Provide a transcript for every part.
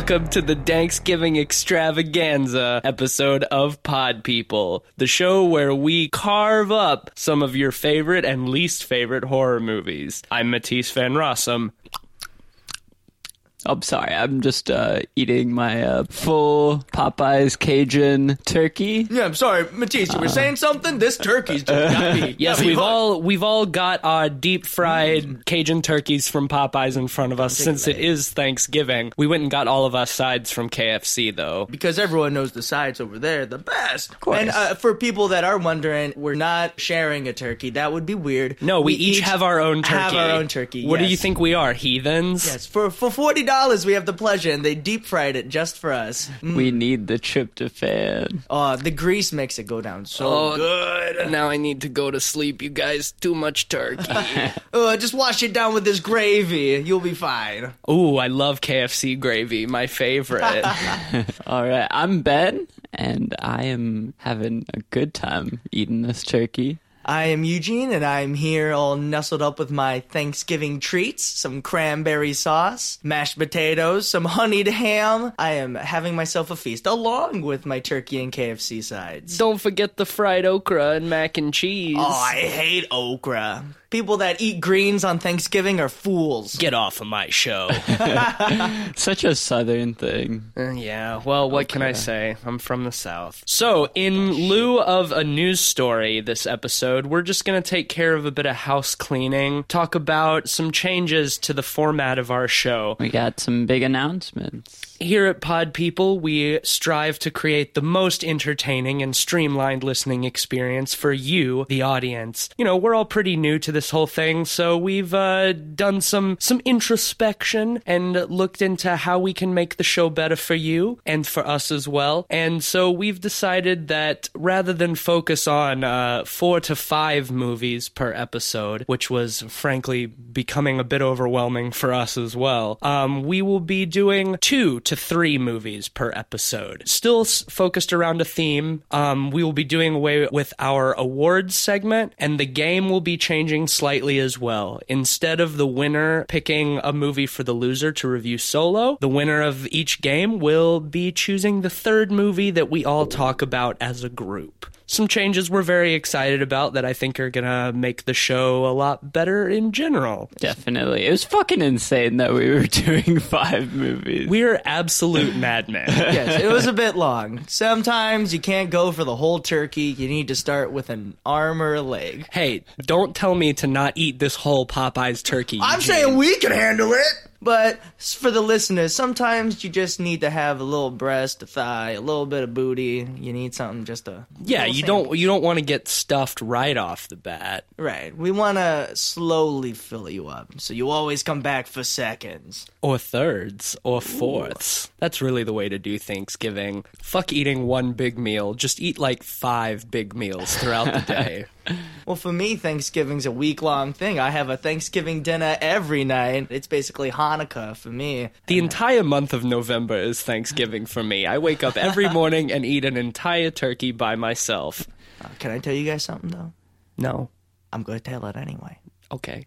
Welcome to the Thanksgiving extravaganza episode of Pod People, the show where we carve up some of your favorite and least favorite horror movies. I'm Matisse Van Rossum. I'm sorry. I'm just uh, eating my uh, full Popeyes Cajun turkey. Yeah, I'm sorry, Matisse. You were saying something. This turkey's just got me. Yes, got me we've hooked. all we've all got our deep fried Cajun turkeys from Popeyes in front of us since it is Thanksgiving. We went and got all of our sides from KFC though. because everyone knows the sides over there the best. Of course. And uh, for people that are wondering, we're not sharing a turkey. That would be weird. No, we, each, have our own turkey. Have our own turkey. What do yes. you think we are, heathens? Yes, for for forty dollars, we have the pleasure, and they deep fried it just for us. Mm. We need the tryptophan. Oh, the grease makes it go down so Oh, good. Now I need to go to sleep, you guys. Too much turkey. Uh, just wash it down with this gravy. You'll be fine. Ooh, I love KFC gravy, my favorite. All right. I'm Ben, and I am having a good time eating this turkey. I am Eugene, and I'm here all nestled up with my Thanksgiving treats some cranberry sauce, mashed potatoes, some honeyed ham. I am having myself a feast along with my turkey and KFC sides. Don't forget the fried okra and mac and cheese. Oh, I hate okra. People that eat greens on Thanksgiving are fools. Get off of my show. Such a southern thing. Uh, yeah, well, what can I say? I'm from the South. So, in lieu of a news story this episode, we're just going to take care of a bit of house cleaning, talk about some changes to the format of our show. We got some big announcements. Here at Pod People, we strive to create the most entertaining and streamlined listening experience for you, the audience. You know, we're all pretty new to this whole thing, so we've uh, done some some introspection and looked into how we can make the show better for you and for us as well. And so we've decided that rather than focus on uh, four to five movies per episode, which was frankly becoming a bit overwhelming for us as well, um, we will be doing two to three movies per episode. Still s- focused around a theme. Um, we will be doing away with our awards segment, and the game will be changing slightly as well. Instead of the winner picking a movie for the loser to review solo, the winner of each game will be choosing the third movie that we all talk about as a group. Some changes we're very excited about that I think are gonna make the show a lot better in general. Definitely. It was fucking insane that we were doing five movies. We're absolute madmen. yes, it was a bit long. Sometimes you can't go for the whole turkey. You need to start with an arm or a leg. Hey, don't tell me to not eat this whole Popeyes turkey. I'm Eugene. saying we can handle it. But for the listeners, sometimes you just need to have a little breast, a thigh, a little bit of booty. You need something just to Yeah, you don't you don't want to get stuffed right off the bat. right. We want to slowly fill you up, so you always come back for seconds. Or thirds, or fourths. That's really the way to do Thanksgiving. Fuck eating one big meal. Just eat like five big meals throughout the day. Well, for me, Thanksgiving's a week long thing. I have a Thanksgiving dinner every night. It's basically Hanukkah for me. The entire month of November is Thanksgiving for me. I wake up every morning and eat an entire turkey by myself. Uh, can I tell you guys something though? No. I'm going to tell it anyway. Okay.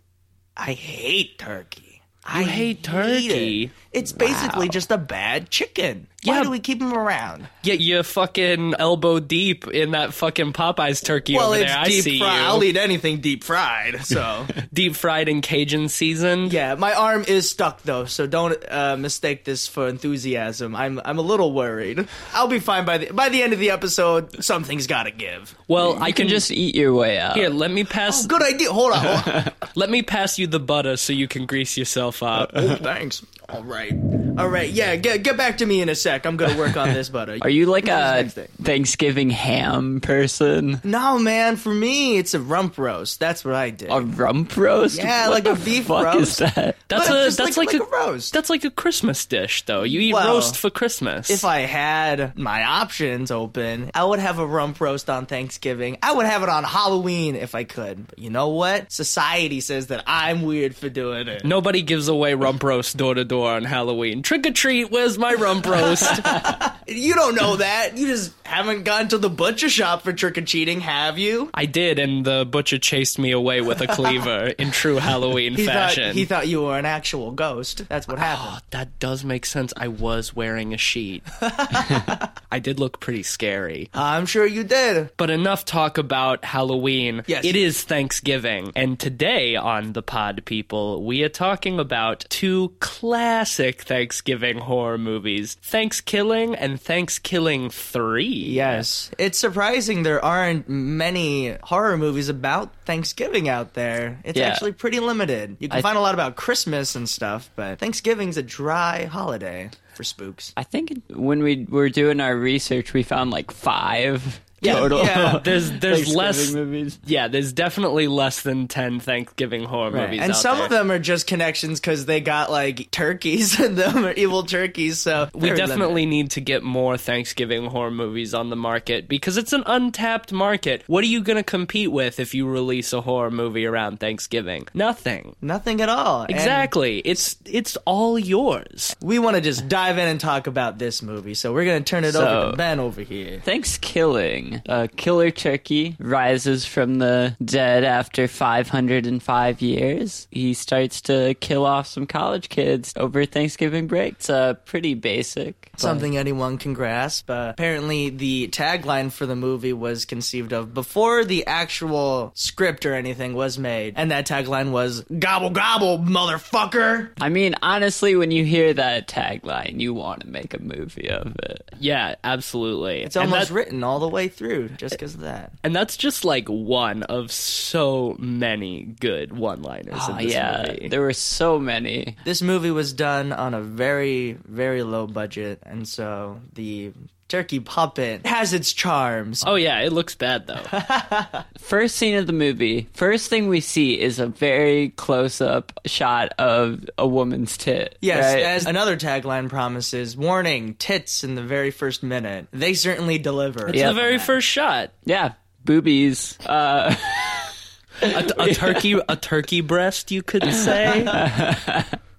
I hate turkey. I hate turkey? it. It's basically just a bad chicken. Why Yeah. do we keep them around? Get you fucking elbow deep in that fucking Popeyes turkey Well, over it's there. I deep see fried. you. I'll eat anything deep fried. So Deep fried and Cajun seasoned. yeah, my arm is stuck though. So don't uh, mistake this for enthusiasm. I'm I'm a little worried. I'll be fine by the by the end of the episode. Something's got to give. Well, I I can just eat your way out. here. Let me pass. Good idea. Hold on. Hold on. Let me pass you the butter so you can grease yourself up. oh, thanks. All right. All right. Yeah. Get get back to me in a sec. I'm gonna work on this butter. Are you like a? Thanksgiving ham person? No, man. For me, it's a rump roast. That's what I did. A rump roast? Yeah, What like a beef roast. is that? That's But a that's like- like, like a roast. That's like a Christmas dish, though. You eat Well, roast for Christmas. if I had my options open, I would have a rump roast on Thanksgiving. I would have it on Halloween if I could. But you know what? Society says that I'm weird for doing it. Nobody gives away rump roast door to door on Halloween. Trick or treat, where's my rump roast? You don't know that. You just haven't gone to the butcher shop for trick or treating, have you? I did, and the butcher chased me away with a cleaver in true Halloween He fashion. thought he thought you were an actual ghost. That's what ah, happened. Oh, that does make sense. I was wearing a sheet. I did look pretty scary. I'm sure you did. But enough talk about Halloween. Yes. It is Thanksgiving. And today on the Pod People, we are talking about two classic Thanksgiving horror movies ThanksKilling and ThanksKilling 3. Yes. It's surprising there aren't many horror movies about Thanksgiving out there. It's Yeah. actually pretty limited. You can I- find a lot about Christmas and stuff, but Thanksgiving's a dry holiday for spooks. I think when we were doing our research, we found like five total. yeah. There's there's less movies. Yeah, there's definitely less than 10 Thanksgiving horror movies And out some there. of them are just connections because they got like turkeys in them, or evil turkeys. So We definitely limited. need to get more Thanksgiving horror movies on the market because it's an untapped market. What are you going to compete with if you release a horror movie around Thanksgiving? Nothing. nothing at all. And Exactly. It's it's all yours. we want to just dive in and talk about this movie, so we're gonna turn it over to Ben over here. A killer turkey rises from the dead after 505 years. He starts to kill off some college kids over Thanksgiving break. It's uh, pretty basic. but- Something anyone can grasp. Uh, apparently, the tagline for the movie was conceived of before the actual script or anything was made, and that tagline was "Gobble gobble, motherfucker." I mean, honestly, when you hear that tagline, you want to make a movie of it. Yeah, absolutely. It's and almost written all the way through just because of that. and that's just like one of so many good one-liners Oh, in ah, this yeah, movie. there were so many. This movie was done on a very, very low budget, and so the turkey puppet has its charms. Oh yeah, it looks bad though. First scene of the movie, first thing we see is a very close up shot of a woman's tit. Yes, right? as another tagline promises, warning, tits in the very first minute. They certainly deliver. It's Yeah. the very first shot. yeah, boobies. Uh, A, a turkey a turkey breast, you could say.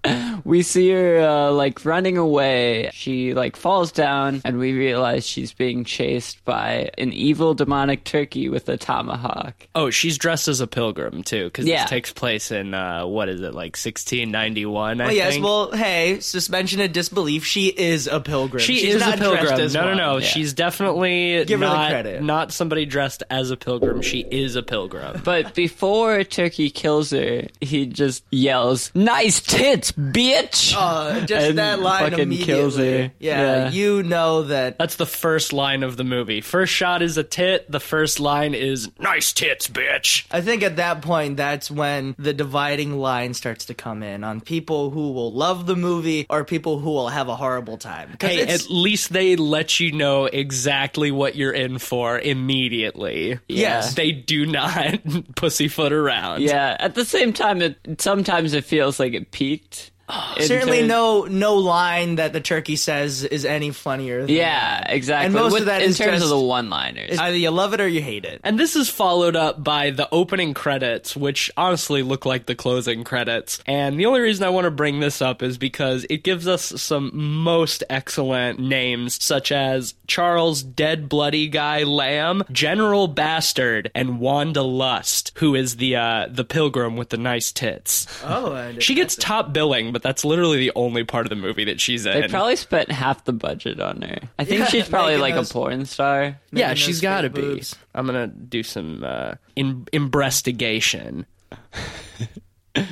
we see her uh, like running away. She like falls down, and we realize she's being chased by an evil demonic turkey with a tomahawk. Oh, she's dressed as a pilgrim too, because Yeah. this takes place in uh, what is it, like 1691? I Well, yes, think. well, hey, suspension of disbelief. She is a pilgrim. she She's is a not dressed pilgrim. as No, no, no. Yeah. She's definitely Give her the credit. not somebody dressed as a pilgrim. She is a pilgrim. But before Turkey kills her, he just yells, "Nice tits, bitch!" Uh, just And that line fucking immediately. kills her. Yeah, Yeah. you know that. That's the first line of the movie. First shot is a tit. The first line is "Nice tits, bitch." I think at that point, that's when the dividing line starts to come in on people who will love the movie or people who will have a horrible time. Hey, it's- at least they let you know exactly what you're in for immediately. Yes. They do not pussyfoot around. Yeah. At the same time, it sometimes it feels like it peaked. In certainly terms- no no line that the turkey says is any funnier. Than Yeah, that. exactly. And most With- of that in is terms just- of the one-liners. Either you love it or you hate it. And this is followed up by the opening credits, which honestly look like the closing credits. And the only reason I want to bring this up is because it gives us some most excellent names, such as Charles Dead Bloody Guy Lamb, General Bastard, and Wanda Lust, who is the uh, the pilgrim with the nice tits. Oh, and She gets top billing, but that's literally the only part of the movie that she's in. They probably spent half the budget on her. I think Yeah, she's probably making like those- a porn star. yeah, making she's those got to fake be. boobs. I'm gonna do some uh, in investigation.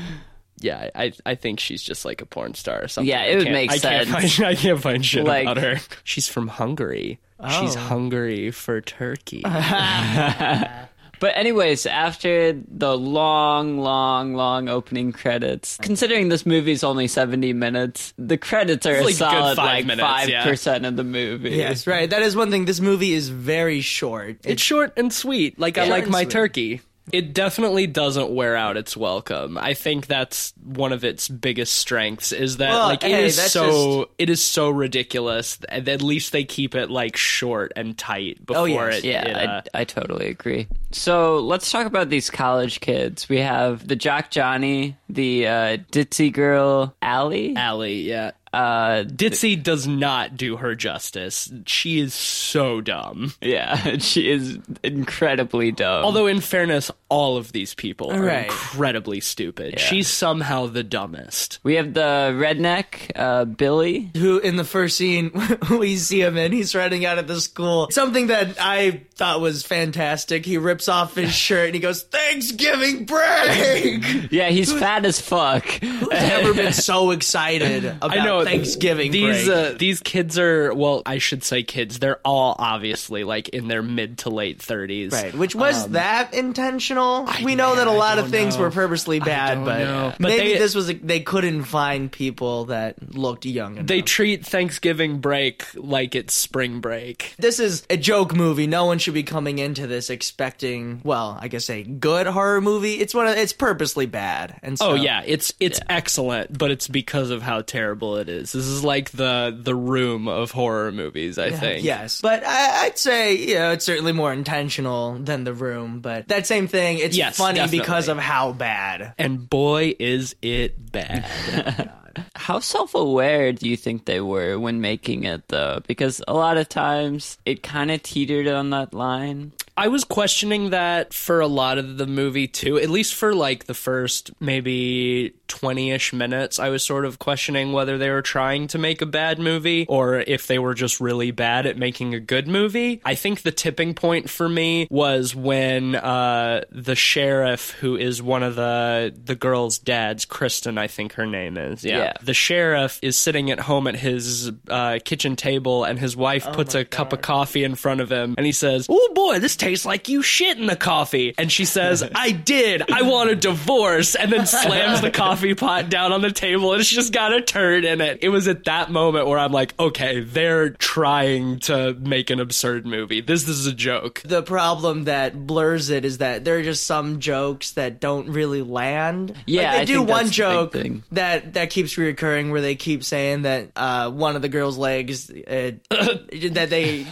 yeah, I I think she's just like a porn star or something. Yeah, it I would can't- make I Can't sense. find, I can't find shit Like- about her. She's from Hungary. She's Oh. hungry for turkey. But anyways, after the long, long, long opening credits, considering this movie's only seventy minutes, the credits are It's a like a solid five like minutes, five yeah. percent of the movie. Yes, right. That is one thing. This movie is very short. it's short and sweet. Like I like my sweet. turkey. It definitely doesn't wear out its welcome. I think that's one of its biggest strengths is that Well, like it hey, is so it is so ridiculous. At least they keep it like short and tight before yes. it. Yeah, it, uh, I, I totally agree. So let's talk about these college kids. We have the Jock Johnny, the uh, ditzy girl Allie. Allie, yeah. Uh, Ditzy does not do her justice. She is so dumb. yeah, she is incredibly dumb. Although, in fairness, all of these people are Right. incredibly stupid. She's somehow the dumbest. we have the redneck, uh, Billy. who in the first scene we see him and he's running out of the school something that i thought was fantastic he rips off his shirt and he goes thanksgiving break Yeah, he's fat as fuck. never been so excited about I know thanksgiving These break. uh, these kids are well, I should say kids. They're all obviously like in their mid to late thirties. Right, which was that intentional? we know that a lot of things know. were purposely bad, but. But maybe they- this was a, they couldn't find people that looked young enough. They treat Thanksgiving break like it's spring break. this is a joke movie. No one should be coming into this expecting, well, I guess a good horror movie. It's one of it's purposely bad. And oh, so, Oh yeah, it's it's excellent, but it's because of how terrible it is. This is like the the room of horror movies. I think. Yes, but I, I'd say you know it's certainly more intentional than The Room. But that same thing, it's Yes, funny because of how bad. And boy, is it bad. Oh How self aware do you think they were when making it, though? Because a lot of times it kind of teetered on that line. I was questioning that for a lot of the movie too, at least for like the first maybe 20 ish minutes. I was sort of questioning whether they were trying to make a bad movie or if they were just really bad at making a good movie. I think the tipping point for me was when uh, the sheriff, who is one of the, the girl's dads, Kristen, I think her name is. Yeah. Yeah. The sheriff is sitting at home at his uh, kitchen table and his wife puts a cup of coffee in front of him and he says, Oh boy, this tastes like you shit in the coffee. And she says, I did. I want a divorce. And then slams the coffee pot down on the table and it's just got a turd in it. It was at that moment where I'm like, okay, they're trying to make an absurd movie. This, this is a joke. The problem that blurs it is that there are just some jokes that don't really land. Yeah, like they I do one joke that that keeps reoccurring where they keep saying that uh, one of the girls' legs uh, that they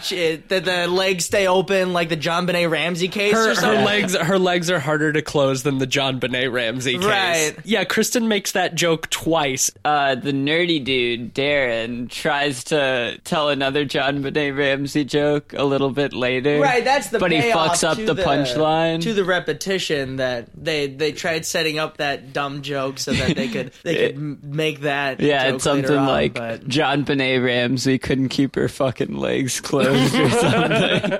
that the legs stay open like the JonBenét Ramsey case Her, or her legs her legs are harder to close than the JonBenét Ramsey case. Right. Yeah, Kristen makes that joke twice. Uh, the nerdy dude, Darren, tries to tell another JonBenét Ramsey joke a little bit later. Right, that's the But he fucks up to the punchline. to the repetition that they they tried setting up that dumb joke so that they could they could m- make that Yeah, it's something on, like but JonBenét Ramsey couldn't keep her fucking legs closed or something.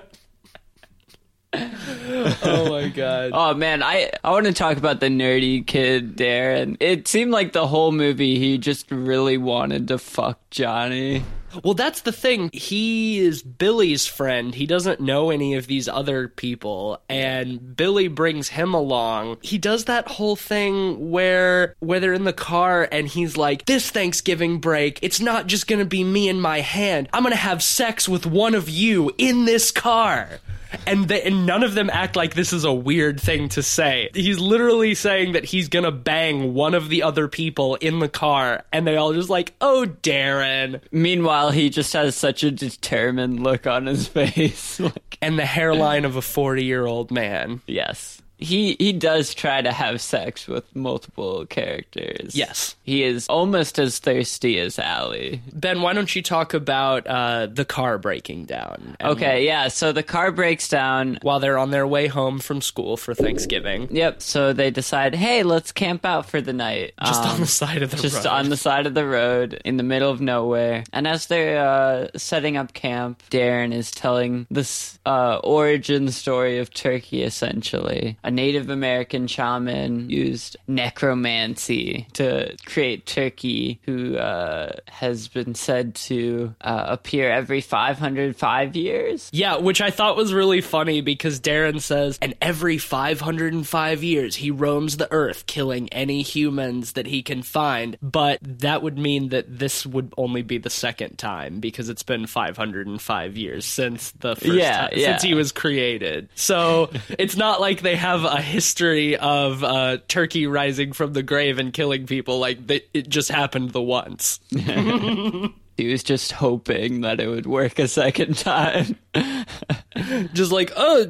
Oh my god. oh man, I I want to talk about the nerdy kid Darren. It seemed like the whole movie he just really wanted to fuck Johnny. Well, that's the thing. He is Billy's friend. He doesn't know any of these other people, and Billy brings him along. He does that whole thing where where they're in the car and he's like, "This Thanksgiving break, it's not just going to be me and my hand. I'm going to have sex with one of you in this car." And, they, and none of them act like this is a weird thing to say. He's literally saying that he's gonna bang one of the other people in the car, and they all just like, "Oh, Darren." Meanwhile, he just has such a determined look on his face. like, and the hairline of a 40 year old man. yes. He he does try to have sex with multiple characters. Yes. He is almost as thirsty as Allie. Ben, why don't you talk about uh, the car breaking down? Okay, yeah, so the car breaks down. While they're on their way home from school for Thanksgiving, Yep, so they decide, hey, let's camp out for the night. just Um, on the side of the just road. on the side of the road in the middle of nowhere. And as they're uh, setting up camp, Darren is telling this uh, origin story of Turkey, essentially. A Native American shaman used necromancy to create Turkey, who uh, has been said to uh, appear every 505 years. Yeah, which I thought was really funny because Darren says, and every 505 years he roams the earth killing any humans that he can find. But that would mean that this would only be the second time because it's been 505 years since the first Yeah, time, yeah. since he was created. So it's not like they have a history of uh, Turkey rising from the grave and killing people. Like they, it just happened the once. He was just hoping that it would work a second time. just like oh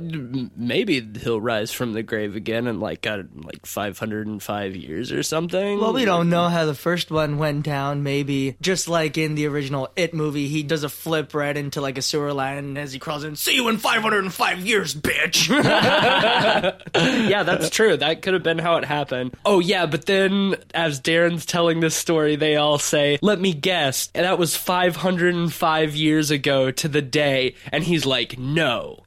maybe he'll rise from the grave again in like uh, like 505 years or something Well, we don't know how the first one went down. Maybe just like in the original It movie, he does a flip right into like a sewer line and as he crawls in. See you in 505 years, bitch. yeah that's true that could have been how it happened oh yeah but then as darren's telling this story they all say let me guess and that was 505 years ago to the day and he's like no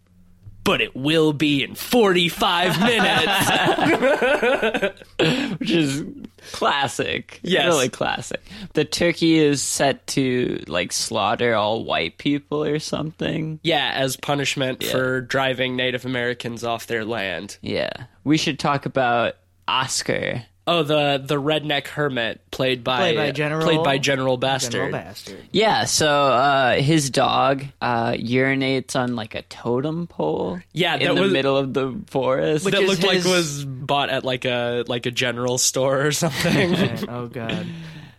but it will be in 45 minutes which is classic. Yes. really classic. The turkey is set to like slaughter all white people or something. yeah as punishment for driving native americans off their land Yeah, we should talk about Oscar. Oh, the the redneck hermit played by Played by General- played by General Bastard. General Bastard. Yeah, so uh, his dog uh, urinates on like a totem pole. Yeah, in the was- middle of the forest. That looked like was bought at like a like a general store or something. oh god.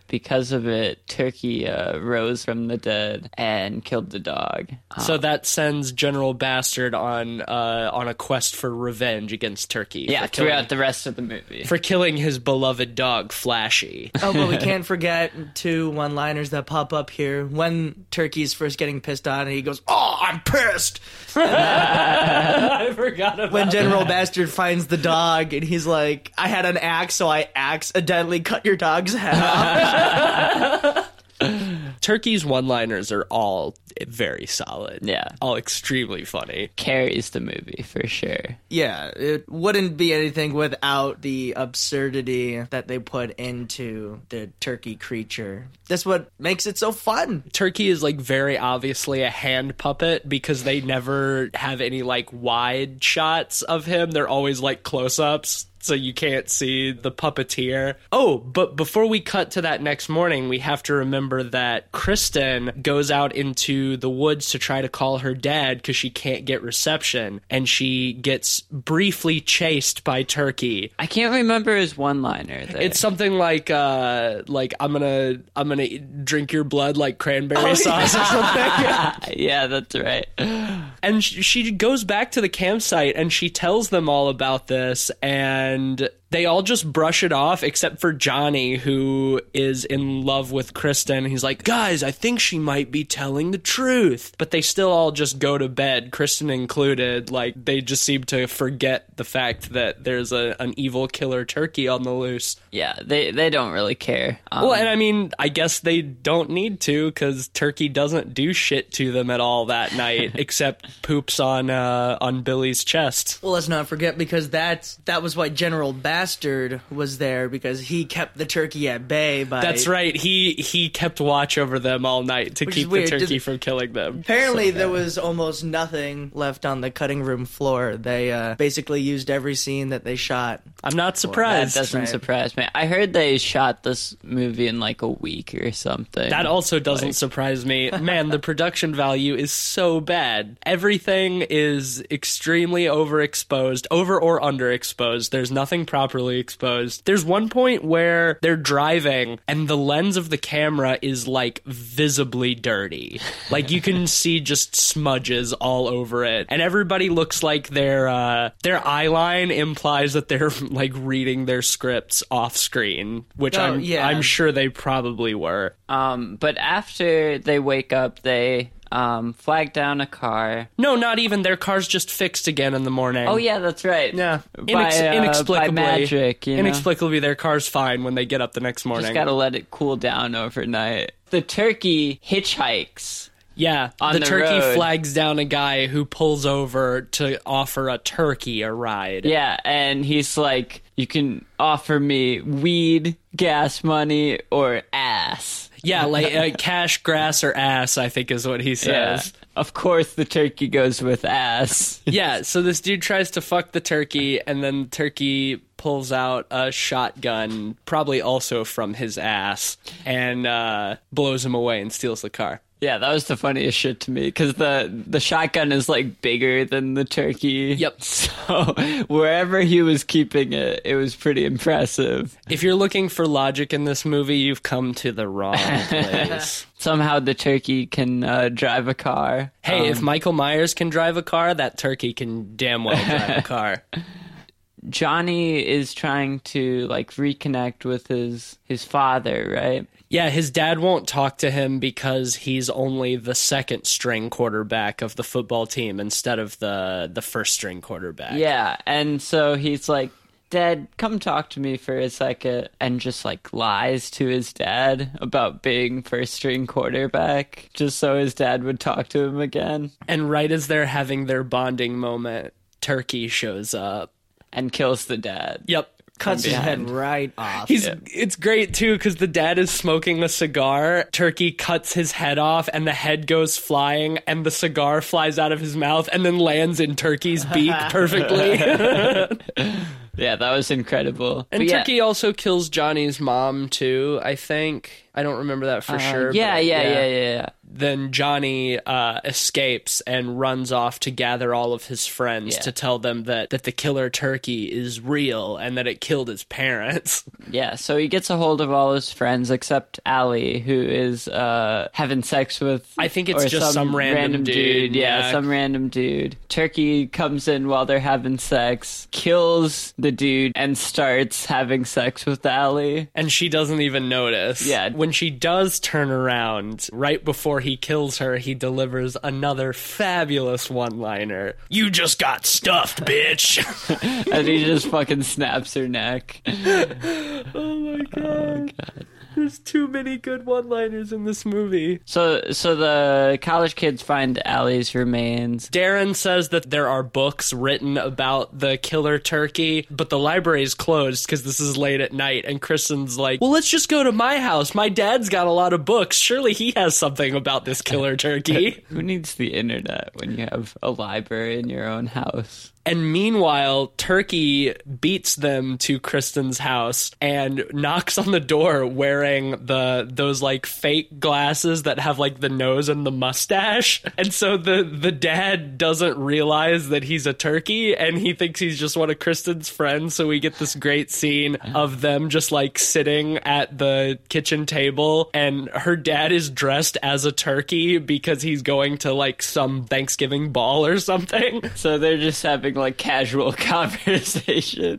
because of it, Turkey uh, rose from the dead and killed the dog. so that sends General Bastard on uh, on a quest for revenge against Turkey. Yeah, killing, throughout the rest of the movie. for killing his beloved dog Flashy. Oh, but we can't forget two one-liners that pop up here. When Turkey's first getting pissed on, and he goes, "Oh, I'm pissed." I forgot about When General Bastard finds the dog, and he's like, "I had an axe, so I accidentally cut your dog's head off." Turkey's one-liners are all very solid. Yeah. all extremely funny. Carries the movie for sure. yeah, it wouldn't be anything without the absurdity that they put into the turkey creature. That's what makes it so fun. Turkey is like very obviously a hand puppet because they never have any like wide shots of him. They're always like close ups. So you can't see the puppeteer. Oh, but before we cut to that next morning, we have to remember that Kristen goes out into the woods to try to call her dad because she can't get reception. And she gets briefly chased by Turkey. I can't remember his one-liner. There. It's something like uh like I'm gonna I'm gonna drink your blood like cranberry Oh, sauce or something. yeah, that's right. and she goes back to the campsite and she tells them all about this and and they all just brush it off except for Johnny who is in love with Kristen. He's like, "Guys, I think she might be telling the truth." But they still all just go to bed, Kristen included. Like they just seem to forget the fact that there's a an evil killer turkey on the loose. Yeah, they they don't really care. Um, Well, and I mean, I guess they don't need to because Turkey doesn't do shit to them at all that night, except poops on uh, on Billy's chest. Well, let's not forget because that's that was why General Bastard was there because he kept the turkey at bay by. That's right. He he kept watch over them all night to keep the turkey Did- from killing them. Apparently, there was almost nothing left on the cutting room floor. They uh, basically used every scene that they shot. I'm not surprised. that doesn't right. surprise me. I heard they shot this movie in like a week or something. That also doesn't surprise me. Man, the production value is so bad. Everything is extremely overexposed, over or underexposed. There's nothing properly exposed. There's one point where they're driving and the lens of the camera is like visibly dirty. Like you can see just smudges all over it. And everybody looks like their uh their eye line implies that they're like reading their scripts off screen, which Oh, I'm yeah. I'm sure they probably were. Um, but after they wake up, they um, flag down a car. No, not even. Their car's just fixed again in the morning. Oh yeah, that's right. Yeah. by, uh, inexplicably. by magic. You know? Inexplicably, their car's fine when they get up the next morning. Just gotta let it cool down overnight. The turkey hitchhikes. yeah. the, the turkey road. flags down a guy who pulls over to offer a turkey a ride. Yeah, and he's like, "You can offer me weed, gas money, or ass." Yeah, like uh, cash, grass, or ass, I think is what he Yeah. says. Of course, the turkey goes with ass. Yeah, so this dude tries to fuck the turkey, and then the turkey pulls out a shotgun, probably also from his ass, and uh, blows him away and steals the car. Yeah, that was the funniest shit to me because the the shotgun is like bigger than the turkey. Yep. So wherever he was keeping it, it was pretty impressive. If you're looking for logic in this movie, you've come to the wrong place. Somehow the turkey can uh, drive a car. hey, Um, if Michael Myers can drive a car, that turkey can damn well drive a car. Johnny is trying to like reconnect with his his father, right? Yeah, his dad won't talk to him because he's only the second string quarterback of the football team instead of the the first string quarterback. Yeah, and so he's like, Dad, come talk to me for a second, and just like lies to his dad about being first string quarterback, just so his dad would talk to him again, And right as they're having their bonding moment, Turkey shows up. and kills the dad. Yep. Cuts his head right off. He's it's great too because the dad is smoking a cigar. Turkey cuts his head off, and the head goes flying, and the cigar flies out of his mouth, and then lands in Turkey's beak perfectly. Yeah, that was incredible. and yeah, Turkey also kills Johnny's mom too. I think I don't remember that for uh, sure. Yeah, but yeah, yeah, yeah, yeah. Then Johnny uh, escapes and runs off to gather all of his friends Yeah. to tell them that that the killer turkey is real and that it killed his parents. Yeah, so he gets a hold of all his friends except Allie, who is uh, having sex with. I think it's just some random dude, Yeah, yeah. some random dude. Turkey comes in while they're having sex, kills the dude, and starts having sex with Allie. and she doesn't even notice. Yeah. When she does turn around, right before he kills her, he delivers another fabulous one liner. You just got stuffed, bitch. and he just fucking snaps her neck. Oh, oh my god. There's too many good one liners in this movie. So, so the college kids find Allie's remains. Darren says that there are books written about the killer turkey, but the library is closed because this is late at night. And Kristen's like, Well, let's just go to my house. My dad's got a lot of books. Surely he has something about this killer turkey. Who needs the internet when you have a library in your own house? And meanwhile, Turkey beats them to Kristen's house and knocks on the door wearing the those like fake glasses that have like the nose and the mustache. And so the the dad doesn't realize that he's a turkey and he thinks he's just one of Kristen's friends. So we get this great scene of them just like sitting at the kitchen table and her dad is dressed as a turkey because he's going to like some Thanksgiving ball or something. So they're just having like casual conversation,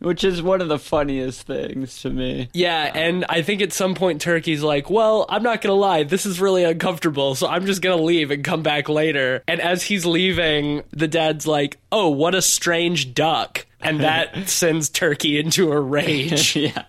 which is one of the funniest things to me. Yeah, and I think at some point Turkey's like, "Well, I'm not gonna lie, this is really uncomfortable, so I'm just gonna leave and come back later." And as he's leaving, the dad's like, "Oh, what a strange duck," and that sends Turkey into a rage. yeah.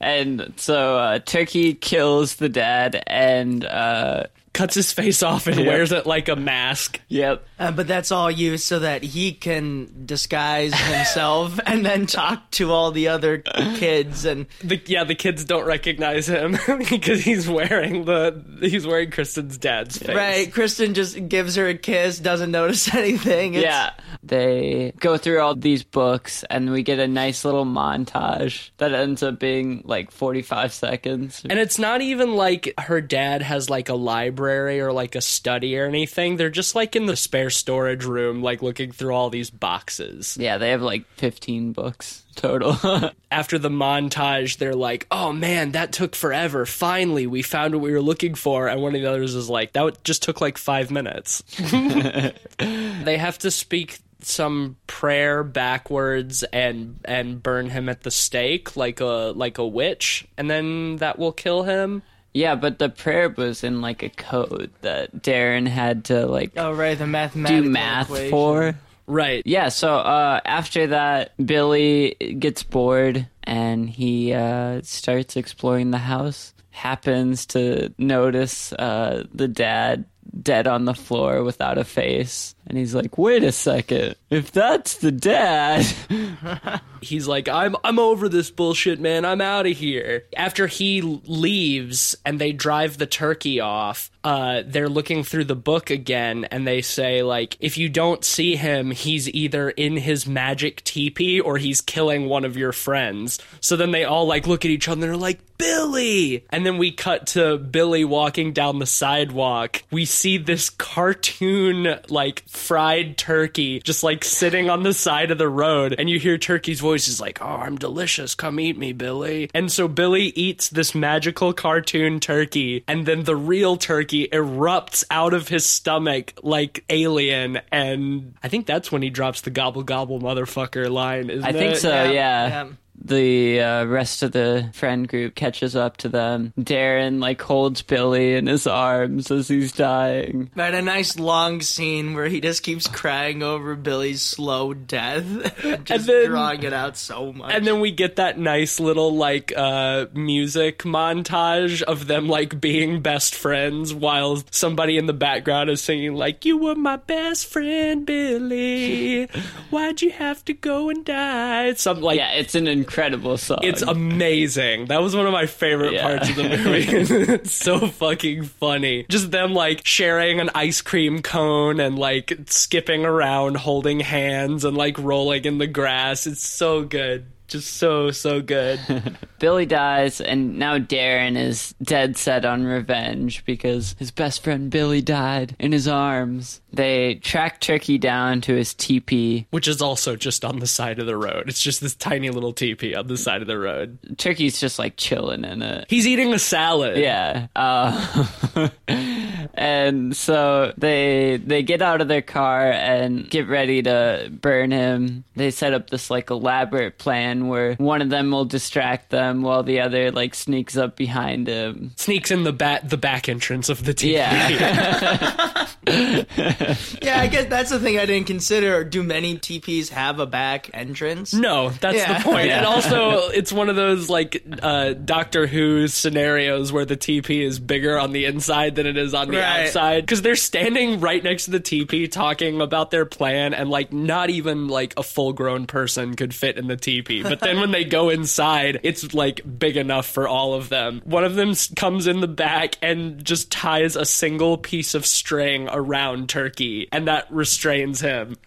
And so uh, Turkey kills the dad and uh Cuts his face off and wears it like a mask. yep. Uh, but that's all used so that he can disguise himself and then talk to all the other kids and The, yeah, the kids don't recognize him because he's wearing the he's wearing Kristen's dad's face. right. Kristen just gives her a kiss, doesn't notice anything. It's, Yeah. They go through all these books and we get a nice little montage that ends up being like 45 seconds. And it's not even like her dad has like a library or like a study or anything. They're just like in the spare storage room, like looking through all these boxes. Yeah, they have like 15 books total. After the montage, they're like, oh man, that took forever. Finally, we found what we were looking for. And one of the others is like, that just took like five minutes. they have to speak some prayer backwards and and burn him at the stake like a like a witch and then that will kill him yeah, but the prayer was in like a code that Darren had to like Oh, right. The mathematical do math equation. for. right Yeah, so uh, after that, Billy gets bored and he uh, starts exploring the house. Happens to notice uh, the dad dead on the floor without a face. And he's like, wait a second. If that's the dad. He's like, I'm I'm over this bullshit, man. I'm out of here. After he leaves and they drive the turkey off, uh, they're looking through the book again and they say like, if you don't see him, he's either in his magic teepee or he's killing one of your friends. So then they all like look at each other and they're like, Billy! And then we cut to Billy walking down the sidewalk. We see this cartoon, like, fried turkey just like sitting on the side of the road. And you hear Turkey's voice is like, Oh, I'm delicious. Come eat me, Billy. And so Billy eats this magical cartoon turkey. And then the real turkey erupts out of his stomach like alien. And I think that's when he drops the gobble gobble motherfucker line, isn't I think it? so, Yeah, yeah. yeah. The uh, rest of the friend group catches up to them. Darren like holds Billy in his arms as he's dying. We had a nice long scene where he just keeps crying over Billy's slow death, just then- drawing it out so much. And then we get that nice little like uh music montage of them like being best friends while somebody in the background is singing like you were my best friend Billy why'd you have to go and die something like Yeah, it's an incredible song. it's amazing. That was one of my favorite Yeah. parts of the movie. it's so fucking funny. Just them like sharing an ice cream cone and like skipping around holding hands and like rolling in the grass. It's so good. Just so, so good. Billy dies, and now Darren is dead set on revenge because his best friend Billy died in his arms. They track Turkey down to his teepee. Which is also just on the side of the road. It's just this tiny little teepee on the side of the road. Turkey's just like chilling in it. He's eating a salad. Yeah. Uh, and so they they get out of their car and get ready to burn him. They set up this like elaborate plan where one of them will distract them while the other like sneaks up behind him. Sneaks in the back the back entrance of the teepee. Yeah. yeah, I guess that's the thing I didn't consider. Do many TPs have a back entrance? No, that's Yeah. the point. Yeah. And also, it's one of those like uh, Doctor Who scenarios where the TP is bigger on the inside than it is on the Right. outside because they're standing right next to the TP talking about their plan, and like not even like a full grown person could fit in the TP. But then when they go inside, it's like big enough for all of them. One of them comes in the back and just ties a single piece of string around Turkey, and that restrains him.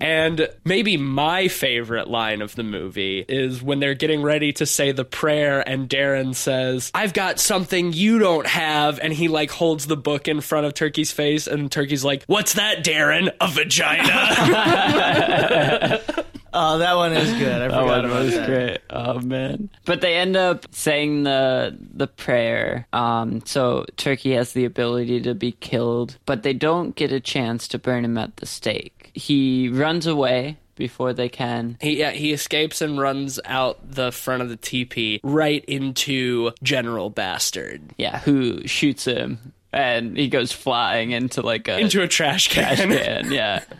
And maybe my favorite line of the movie is when they're getting ready to say the prayer, and Darren says, I've got something you don't have. And he like holds the book in front of Turkey's face, and Turkey's like, What's that, Darren? A vagina. Oh, that one is good. I That forgot one about was that. great. Oh man! But they end up saying the the prayer. Um, so Turkey has the ability to be killed, but they don't get a chance to burn him at the stake. He runs away before they can. he, yeah, he escapes and runs out the front of the teepee right into General Bastard. Yeah, who shoots him, and he goes flying into like a Into a trash can. trash can. Yeah.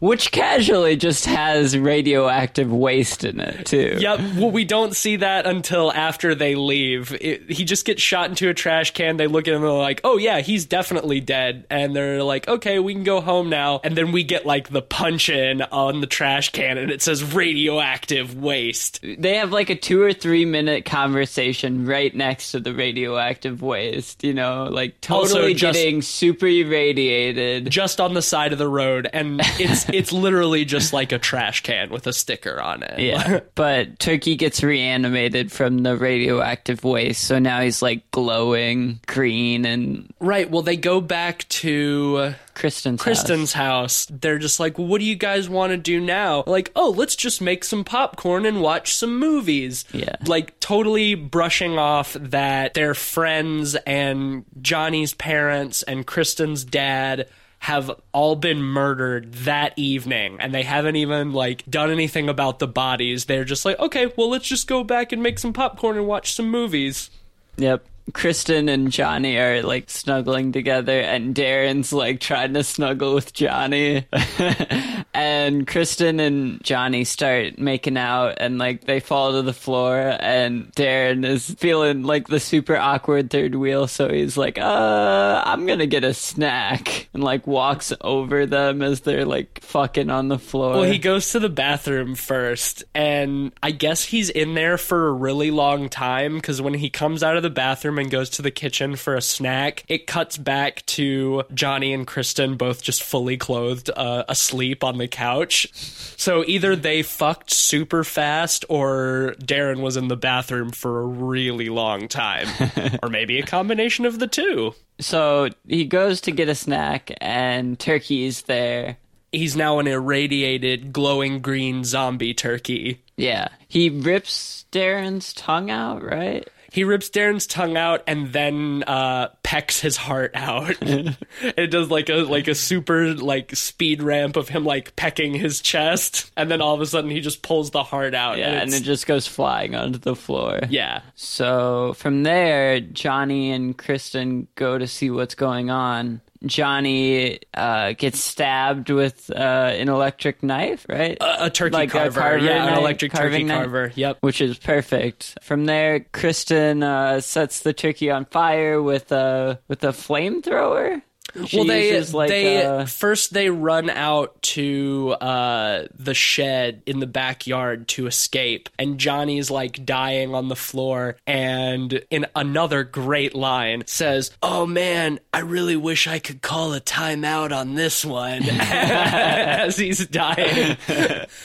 Which casually just has radioactive waste in it too. Yep. Well, we don't see that until after they leave. It, he just gets shot into a trash can. They look at him and they're like, "Oh yeah, he's definitely dead." And they're like, "Okay, we can go home now." And then we get like the punch in on the trash can, and it says radioactive waste. They have like a two or three minute conversation right next to the radioactive waste, you know, like totally just- getting super irradiated. Just on the side of the road, and it's it's literally just like a trash can with a sticker on it. Yeah. but Turkey gets reanimated from the radioactive waste, so now he's like glowing green and right. Well, they go back to Kristen's Kristen's house. They're just like, well, what do you guys want to do now? Like, oh, let's just make some popcorn and watch some movies. Yeah. Like, totally brushing off that their friends and Johnny's parents and Kristen's dad have all been murdered that evening and they haven't even like done anything about the bodies. They're just like, okay, well, let's just go back and make some popcorn and watch some movies. Yep. Kristen and Johnny are like snuggling together, and Darren's like trying to snuggle with Johnny. and Kristen and Johnny start making out, and like they fall to the floor, and Darren is feeling like the super awkward third wheel, so he's like, uh, I'm gonna get a snack, and like walks over them as they're like fucking on the floor. Well, he goes to the bathroom first, and I guess he's in there for a really long time because when he comes out of the bathroom and goes to the kitchen for a snack, it cuts back to Johnny and Kristen both just fully clothed, uh, asleep on the couch. So either they fucked super fast or Darren was in the bathroom for a really long time. or maybe a combination of the two. So he goes to get a snack, and Turkey's there. He's now an irradiated, glowing green zombie turkey. Yeah. He rips Darren's tongue out, right? He rips Darren's tongue out and then uh, pecks his heart out. it does like a like a super like speed ramp of him like pecking his chest, and then all of a sudden he just pulls the heart out. Yeah, and, it's- it just goes flying onto the floor. yeah. So from there, Johnny and Kristen go to see what's going on. Johnny uh, gets stabbed with uh, an electric knife, right? A, a turkey Like a carver, carver yeah, an knife- electric turkey knife? carver. Yep. which is perfect. From there, Kristen uh, sets the turkey on fire with a with a flamethrower. She well, they uses, like, they uh, first they run out to uh, the shed in the backyard to escape, and Johnny's like dying on the floor, and in another great line says, "Oh man, I really wish I could call a timeout on this one," as he's dying.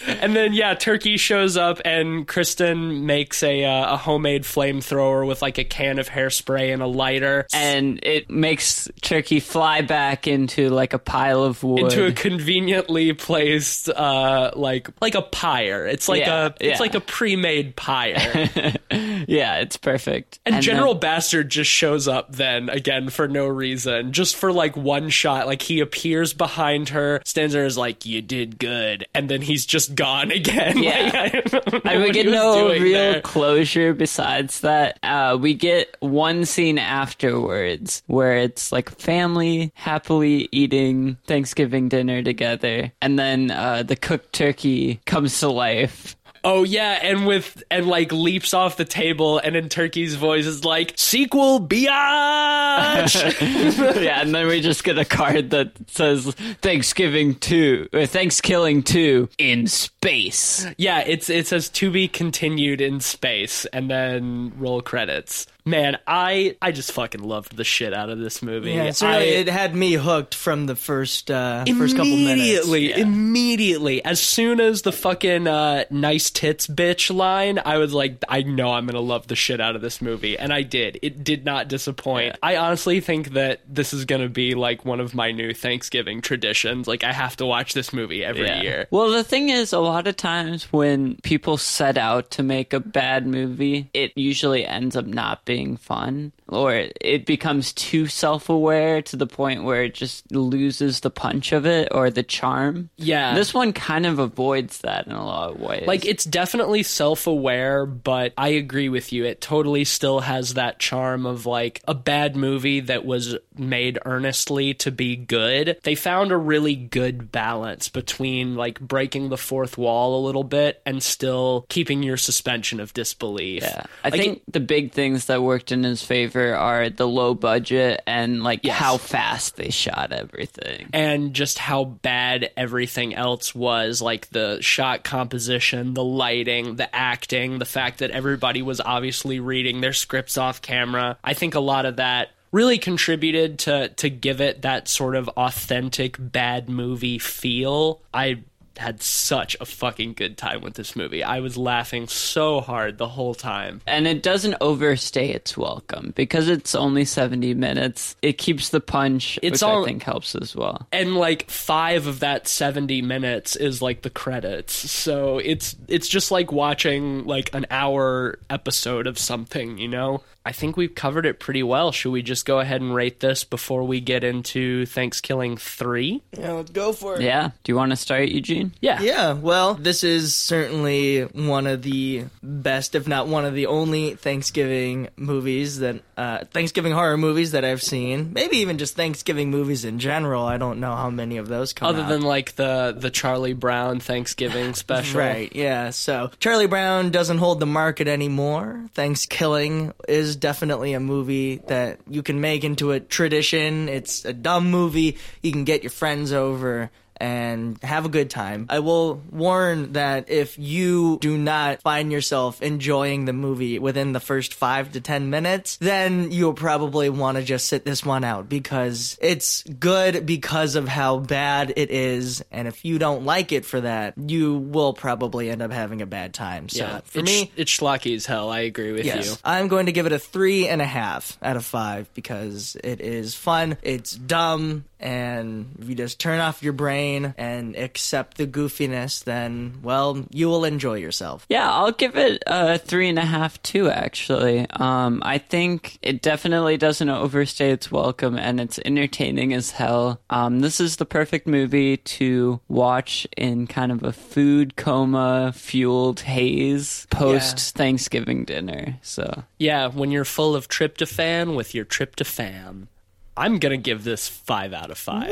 and then yeah, Turkey shows up, and Kristen makes a uh, a homemade flamethrower with like a can of hairspray and a lighter. and it makes Turkey fly back into like a pile of wood. into a conveniently placed uh like like a pyre. It's like Yeah, a it's yeah. like a pre-made pyre. yeah, it's perfect. And, then- General Bastard just shows up then again for no reason, just for like one shot. Like he appears behind her, stands there is like, "You did good," and then he's just gone again. Yeah. Like, I, I would get no real there. closure besides that. Uh, we get one scene afterwards where it's like family happily eating Thanksgiving dinner together, and then uh, the cooked turkey comes to life. Oh yeah, and with and like leaps off the table, and in Turkey's voice is like sequel biatch. yeah, and then we just get a card that says ThanksKilling 2, or ThanksKilling 2 in space. Yeah, it's it says to be continued in space and then roll credits. Man, I I just fucking loved the shit out of this movie. Yeah, so really, I- it had me hooked from the first uh, first couple minutes. immediately, Yeah. immediately, as soon as the fucking uh, nice tits bitch line, I was like, I know I'm gonna love the shit out of this movie, and I did. It did not disappoint. I honestly think that this is gonna be like one of my new Thanksgiving traditions. Like, I have to watch this movie every year. Well, the thing is, a lot of times when people set out to make a bad movie, it usually ends up not being fun, or it becomes too self aware to the point where it just loses the punch of it or the charm. Yeah. This one kind of avoids that in a lot of ways. Like it's definitely self-aware, but I agree with you. It totally still has that charm of like a bad movie that was made earnestly to be good. They found a really good balance between like breaking the fourth wall a little bit and still keeping your suspension of disbelief. Yeah. I Like, think the big things that worked in his favor are the low budget and like Yes. how fast they shot everything. and just how bad everything else was like the shot composition, the lighting, the acting, the fact that everybody was obviously reading their scripts off camera. I think a lot of that really contributed to to give it that sort of authentic bad movie feel. I had such a fucking good time with this movie. I was laughing so hard the whole time. And it doesn't overstay its welcome because it's only 70 minutes. It keeps the punch, It's which all- I think helps as well. and like 5 of that 70 minutes is like the credits. So it's it's just like watching like an hour episode of something, you know? I think we've covered it pretty well. Should we just go ahead and rate this before we get into ThanksKilling 3? Yeah, let's go for it. Yeah. Do you want to start, Eugene? Yeah. Yeah, well, this is certainly one of the best, if not one of the only Thanksgiving movies that, uh, Thanksgiving horror movies that I've seen. Maybe even just Thanksgiving movies in general. I don't know how many of those come Other out. than like the the Charlie Brown Thanksgiving special. Right, yeah. So Charlie Brown doesn't hold the market anymore. ThanksKilling is definitely a movie that you can make into a tradition. It's a dumb movie. You can get your friends over and have a good time. I will warn that if you do not find yourself enjoying the movie within the first five to ten minutes, then you'll probably want to just sit this one out because it's good because of how bad it is. And if you don't like it for that, you will probably end up having a bad time. So Yeah. for it's, me, it's schlocky as hell. I agree with Yes. you. I'm going to give it a three and a half out of five because it is fun, it's dumb, and if you just turn off your brain and accept the goofiness, then, well, you will enjoy yourself. Yeah, I'll give it a three and a half too. Actually, um, I think it definitely doesn't overstay its welcome, and it's entertaining as hell. Um, this is the perfect movie to watch in kind of a food coma fueled haze post Thanksgiving dinner. So Yeah, when you're full of tryptophan with your tryptophan. I'm gonna give this five out of five.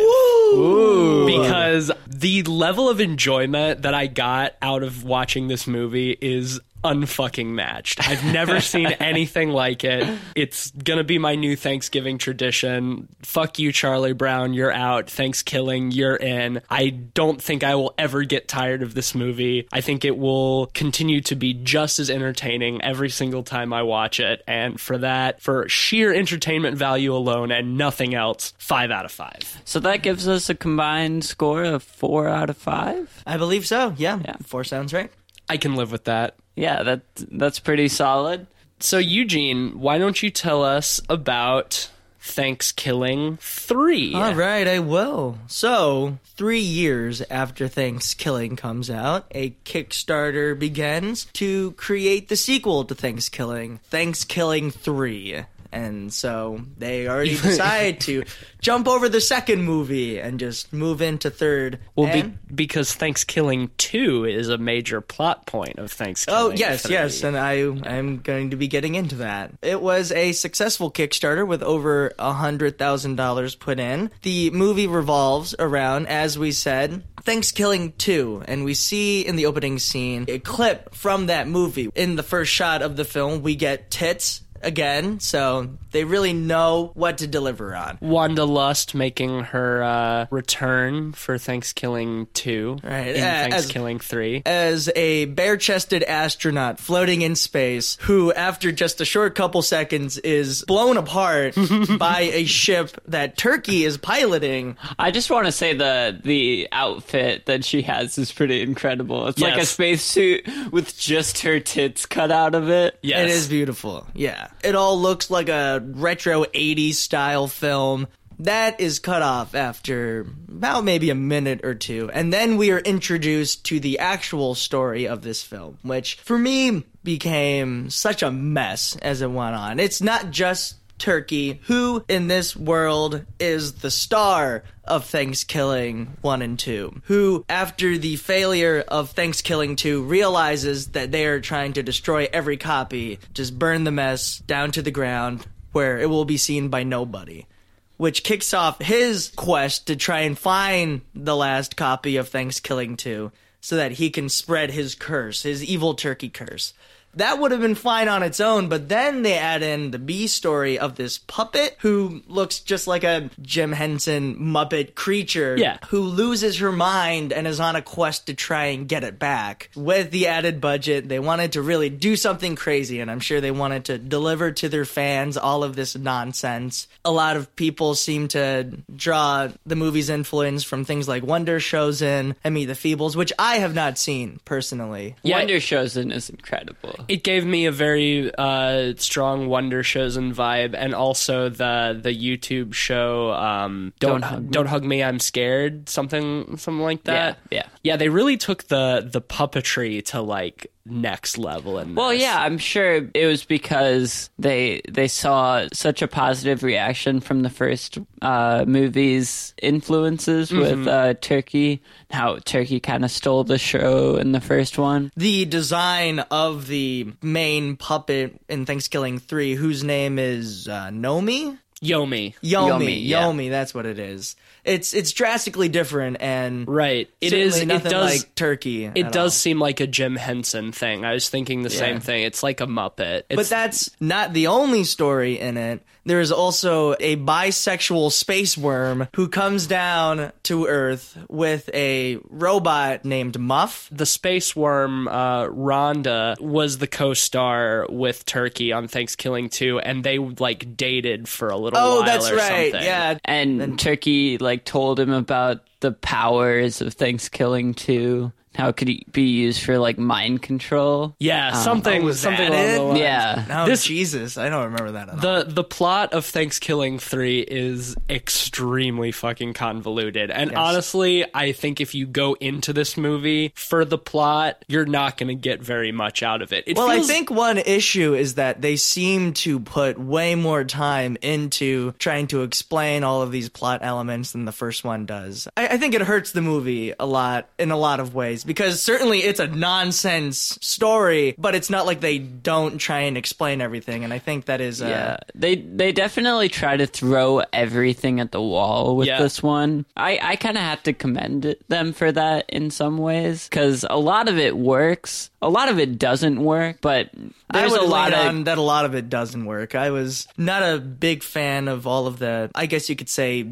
Because the level of enjoyment that I got out of watching this movie is unfucking matched. I've never seen anything like it. It's gonna be my new Thanksgiving tradition. Fuck you, Charlie Brown, you're out. ThanksKilling, you're in. I don't think I will ever get tired of this movie. I think it will continue to be just as entertaining every single time I watch it. And for that, for sheer entertainment value alone and nothing else, five out of five. So that gives us a combined score of four out of five. I believe so, yeah. Yeah. Four sounds right. I can live with that. Yeah, that that's pretty solid. So, Eugene, why don't you tell us about ThanksKilling 3? All right, I will. So, three years after ThanksKilling comes out, a Kickstarter begins to create the sequel to ThanksKilling, ThanksKilling 3. And so they already decide to jump over the second movie and just move into third. Well, be- because ThanksKilling 2 is a major plot point of ThanksKilling. Oh yes, 3. yes, and I I'm going to be getting into that. It was a successful Kickstarter with over a hundred thousand dollars put in. The movie revolves around, as we said, ThanksKilling two, and we see in the opening scene a clip from that movie. In the first shot of the film, we get tits again, so they really know what to deliver on. Wanda Lust making her uh, return for ThanksKilling 2 Right, in uh, as- ThanksKilling 3. as a bare chested astronaut floating in space who, after just a short couple seconds, is blown apart by a ship that Turkey is piloting. I just want to say the the outfit that she has is pretty incredible. It's like a spacesuit with just her tits cut out of it. Yes. It is beautiful. Yeah. It all looks like a retro 80s style film. That is cut off after about maybe a minute or two. And then we are introduced to the actual story of this film, which for me became such a mess as it went on. It's not just Turkey, who in this world is the star of ThanksKilling 1 and 2, who, after the failure of ThanksKilling 2, realizes that they are trying to destroy every copy, just burn the mess down to the ground where it will be seen by nobody. Which kicks off his quest to try and find the last copy of ThanksKilling 2 so that he can spread his curse, his evil turkey curse. That would have been fine on its own, but then they add in the B story of this puppet who looks just like a Jim Henson Muppet creature Yeah. who loses her mind and is on a quest to try and get it back. With the added budget, they wanted to really do something crazy, and I'm sure they wanted to deliver to their fans all of this nonsense. A lot of people seem to draw the movie's influence from things like Wonder Showzen and Meet the Feebles, which I have not seen personally. Yeah. Wonder Showzen is incredible. It gave me a very uh, strong Wonder Showzen vibe, and also the the YouTube show um, "Don't Don't Hug Me. Don't Hug Me, I'm Scared," something something like that. Yeah, yeah. yeah. They really took the the puppetry to like next level and Well, yeah, I'm sure it was because they they saw such a positive reaction from the first uh, movie's influences with uh, Turkey. How Turkey kind of stole the show in the first one. the design of the main puppet in ThanksKilling 3, whose name is uh, Nomi? Yomi. Yomi, Yomi, Yomi, yeah. that's what it is. It's it's drastically different and Right. It is. It does. like Turkey. it does all. seem like a Jim Henson thing. I was thinking the same thing. It's like a Muppet. It's, But that's not the only story in it. There is also a bisexual space worm who comes down to Earth with a robot named Muff. the space worm uh, Rhonda was the co-star with Turkey on ThanksKilling 2, and they like dated for a little Oh, while. that's or right. something. Yeah. And Turkey like told him about the powers of ThanksKilling too. How it could he be used for like mind control? yeah, um, something oh, was something that along it? the lines. Yeah. Oh, This- Jesus. I don't remember that at all. The the plot of ThanksKilling 3 is extremely fucking convoluted. And honestly, I think if you go into this movie for the plot, you're not going to get very much out of it. it Well, feels, I think one issue is that they seem to put way more time into trying to explain all of these plot elements than the first one does. I, I think it hurts the movie a lot in a lot of ways because certainly it's a nonsense story, but it's not like they don't try and explain everything. And I think that is, uh, Yeah, they they definitely try to throw everything at the wall with Yeah. this one. I I kind of have to commend them for that in some ways because a lot of it works, a lot of it doesn't work, but I there's a lot of that a lot of it doesn't work. I was not a big fan of all of the, I guess you could say,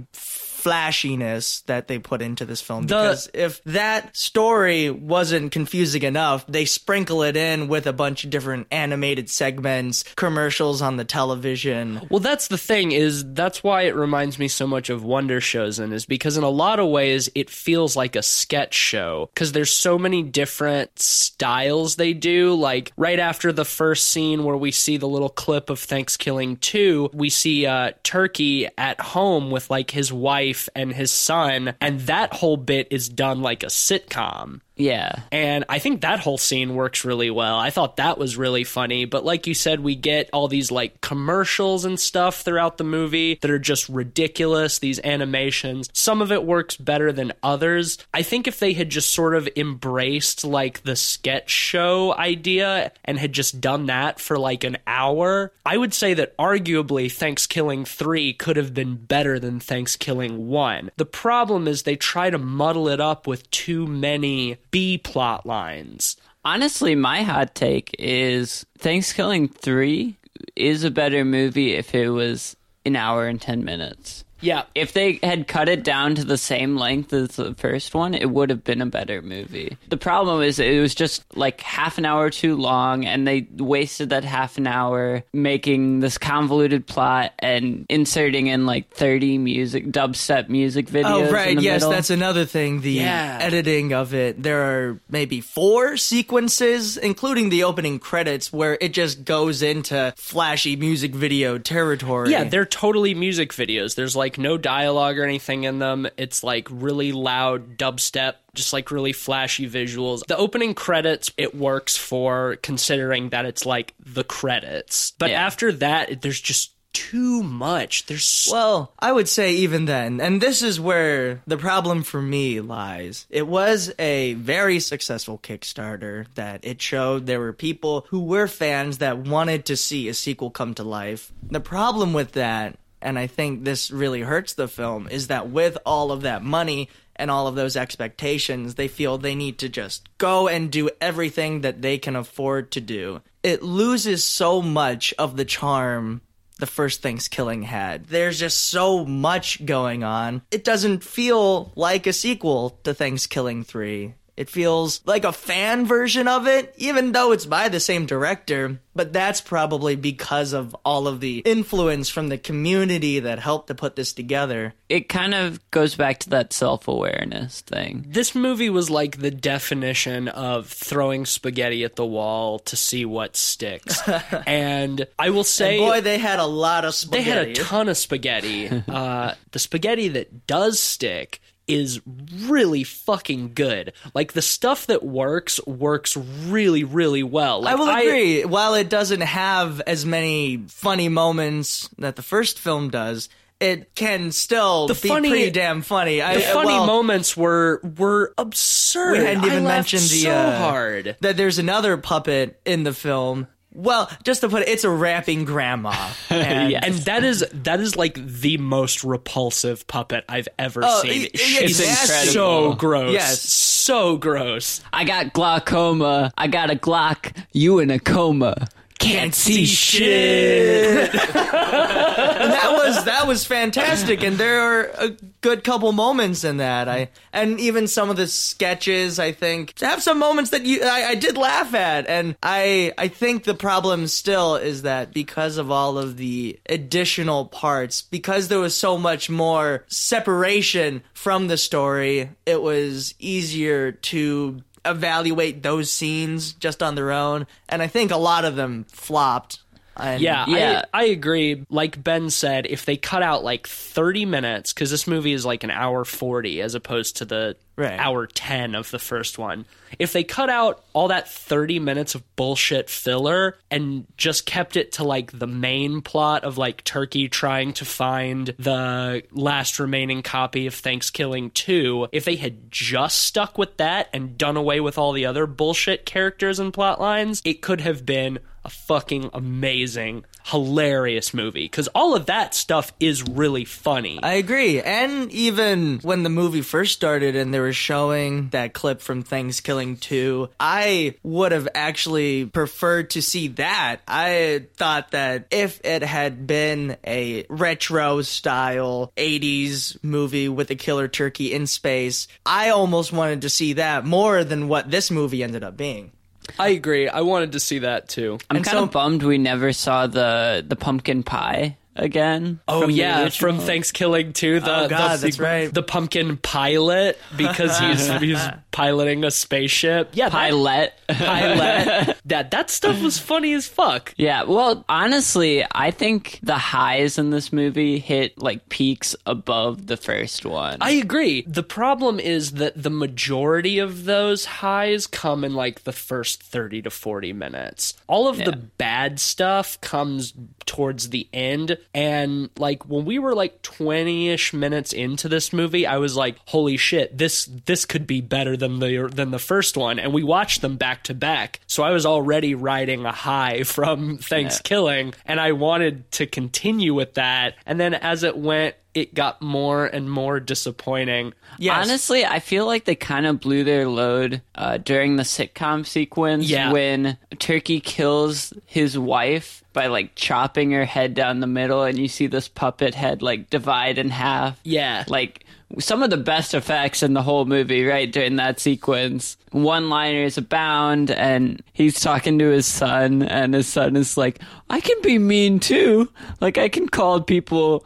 flashiness that they put into this film. Because if that story wasn't confusing enough, they sprinkle it in with a bunch of different animated segments, commercials on the television. Well, that's the thing is that's why it reminds me so much of Wonder Showzen is because in a lot of ways it feels like a sketch show because there's so many different styles they do. Like right after the first scene where we see the little clip of ThanksKilling 2, we see uh, Turkey at home with like his wife and his son, and that whole bit is done like a sitcom. Yeah. And I think that whole scene works really well. I thought that was really funny. But like you said, we get all these like commercials and stuff throughout the movie that are just ridiculous, these animations. Some of it works better than others. I think if they had just sort of embraced like the sketch show idea and had just done that for like an hour, I would say that arguably ThanksKilling 3 could have been better than ThanksKilling 1. The problem is they try to muddle it up with too many B plot lines. Honestly, my hot take is ThanksKilling 3 is a better movie if it was an hour and 10 minutes. Yeah. If they had cut it down to the same length as the first one, it would have been a better movie. The problem is it was just like half an hour too long, and they wasted that half an hour making this convoluted plot and inserting in like 30 music, dubstep music oh, videos. Oh, in right. the Yes, middle. that's another thing. The Yeah. editing of it. There are maybe four sequences, including the opening credits, where it just goes into flashy music video territory. Yeah, they're totally music videos. There's like no dialogue or anything in them. It's like really loud dubstep, just like really flashy visuals. The opening credits, it works for considering that it's like the credits. But Yeah. after that, there's just too much. There's Well, I would say even then, and this is where the problem for me lies. It was a very successful Kickstarter that it showed there were people who were fans that wanted to see a sequel come to life. The problem with that, and I think this really hurts the film, is that with all of that money and all of those expectations, they feel they need to just go and do everything that they can afford to do. It loses so much of the charm the first ThanksKilling had. There's just so much going on. It doesn't feel like a sequel to ThanksKilling 3. It feels like a fan version of it, even though it's by the same director. But that's probably because of all of the influence from the community that helped to put this together. It kind of goes back to that self awareness thing. this movie was like the definition of throwing spaghetti at the wall to see what sticks. and I will say Boy, they had a lot of spaghetti. they had a ton of spaghetti. uh, the spaghetti that does stick is really fucking good. Like the stuff that works works really really well. Like, I will agree. While it doesn't have as many funny moments that the first film does, it can still The be funny- pretty damn funny. I, the funny well, moments were were absurd. We hadn't even mentioned the so uh, hard. that there's another puppet in the film. Well, just to put it, it's a rapping grandma. And Yes. And that is that is like the most repulsive puppet I've ever Oh, seen. y- y- She's it's so gross. Yes. so gross. I got glaucoma. I got a Glock. You in a coma. Can't see shit. and that was that was fantastic and there are a good couple moments in that i and even some of the sketches i think have some moments that you I, I did laugh at and i i think the problem still is that because of all of the additional parts because there was so much more separation from the story it was easier to evaluate those scenes just on their own and i think a lot of them flopped And- Yeah, Yeah. I, I agree. Like Ben said, if they cut out like 30 minutes, because this movie is like an hour 40 as opposed to the Right. hour 10 of the first one. If they cut out all that 30 minutes of bullshit filler and just kept it to like the main plot of like Turkey trying to find the last remaining copy of ThanksKilling 2, if they had just stuck with that and done away with all the other bullshit characters and plot lines, it could have been a fucking amazing, hilarious movie. Because all of that stuff is really funny. I agree. And even when the movie first started and they were showing that clip from ThanksKilling 2, I would have actually preferred to see that. I thought that if it had been a retro style 80s movie with a killer turkey in space, I almost wanted to see that more than what this movie ended up being. I agree. I wanted to see that too. I'm And kind so- of bummed we never saw the the pumpkin pie again. Oh from yeah, original. from ThanksKilling too. The Oh, God, the, that's right. The pumpkin pilot because he's he's piloting a spaceship. Yeah, that- pilot. pilot. that that stuff was funny as fuck. Yeah, well, honestly, I think the highs in this movie hit like peaks above the first one. I agree. The problem is that the majority of those highs come in like the first 30 to 40 minutes. All of the bad stuff comes towards the end. And like when we were like 20 ish minutes into this movie, I was like, holy shit, this, this could be better than the, than the first one. And we watched them back to back. So I was already riding a high from ThanksKilling and I wanted to continue with that. And then as it went, it got more and more disappointing. Yes. Honestly, I feel like they kind of blew their load uh, during the sitcom sequence Yeah. when Turkey kills his wife by like chopping her head down the middle, and you see this puppet head like divide in half. Yeah. Like some of the best effects in the whole movie, right during that sequence. One liners abound, and he's talking to his son, and his son is like, I can be mean too. Like, I can call people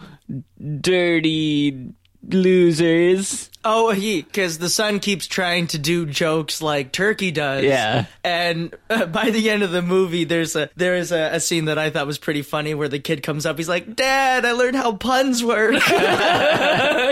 dirty losers. Oh, he because the son keeps trying to do jokes like Turkey does. Yeah. and uh, by the end of the movie, there's a there is a, a scene that I thought was pretty funny where the kid comes up. He's like, "Dad, I learned how puns work."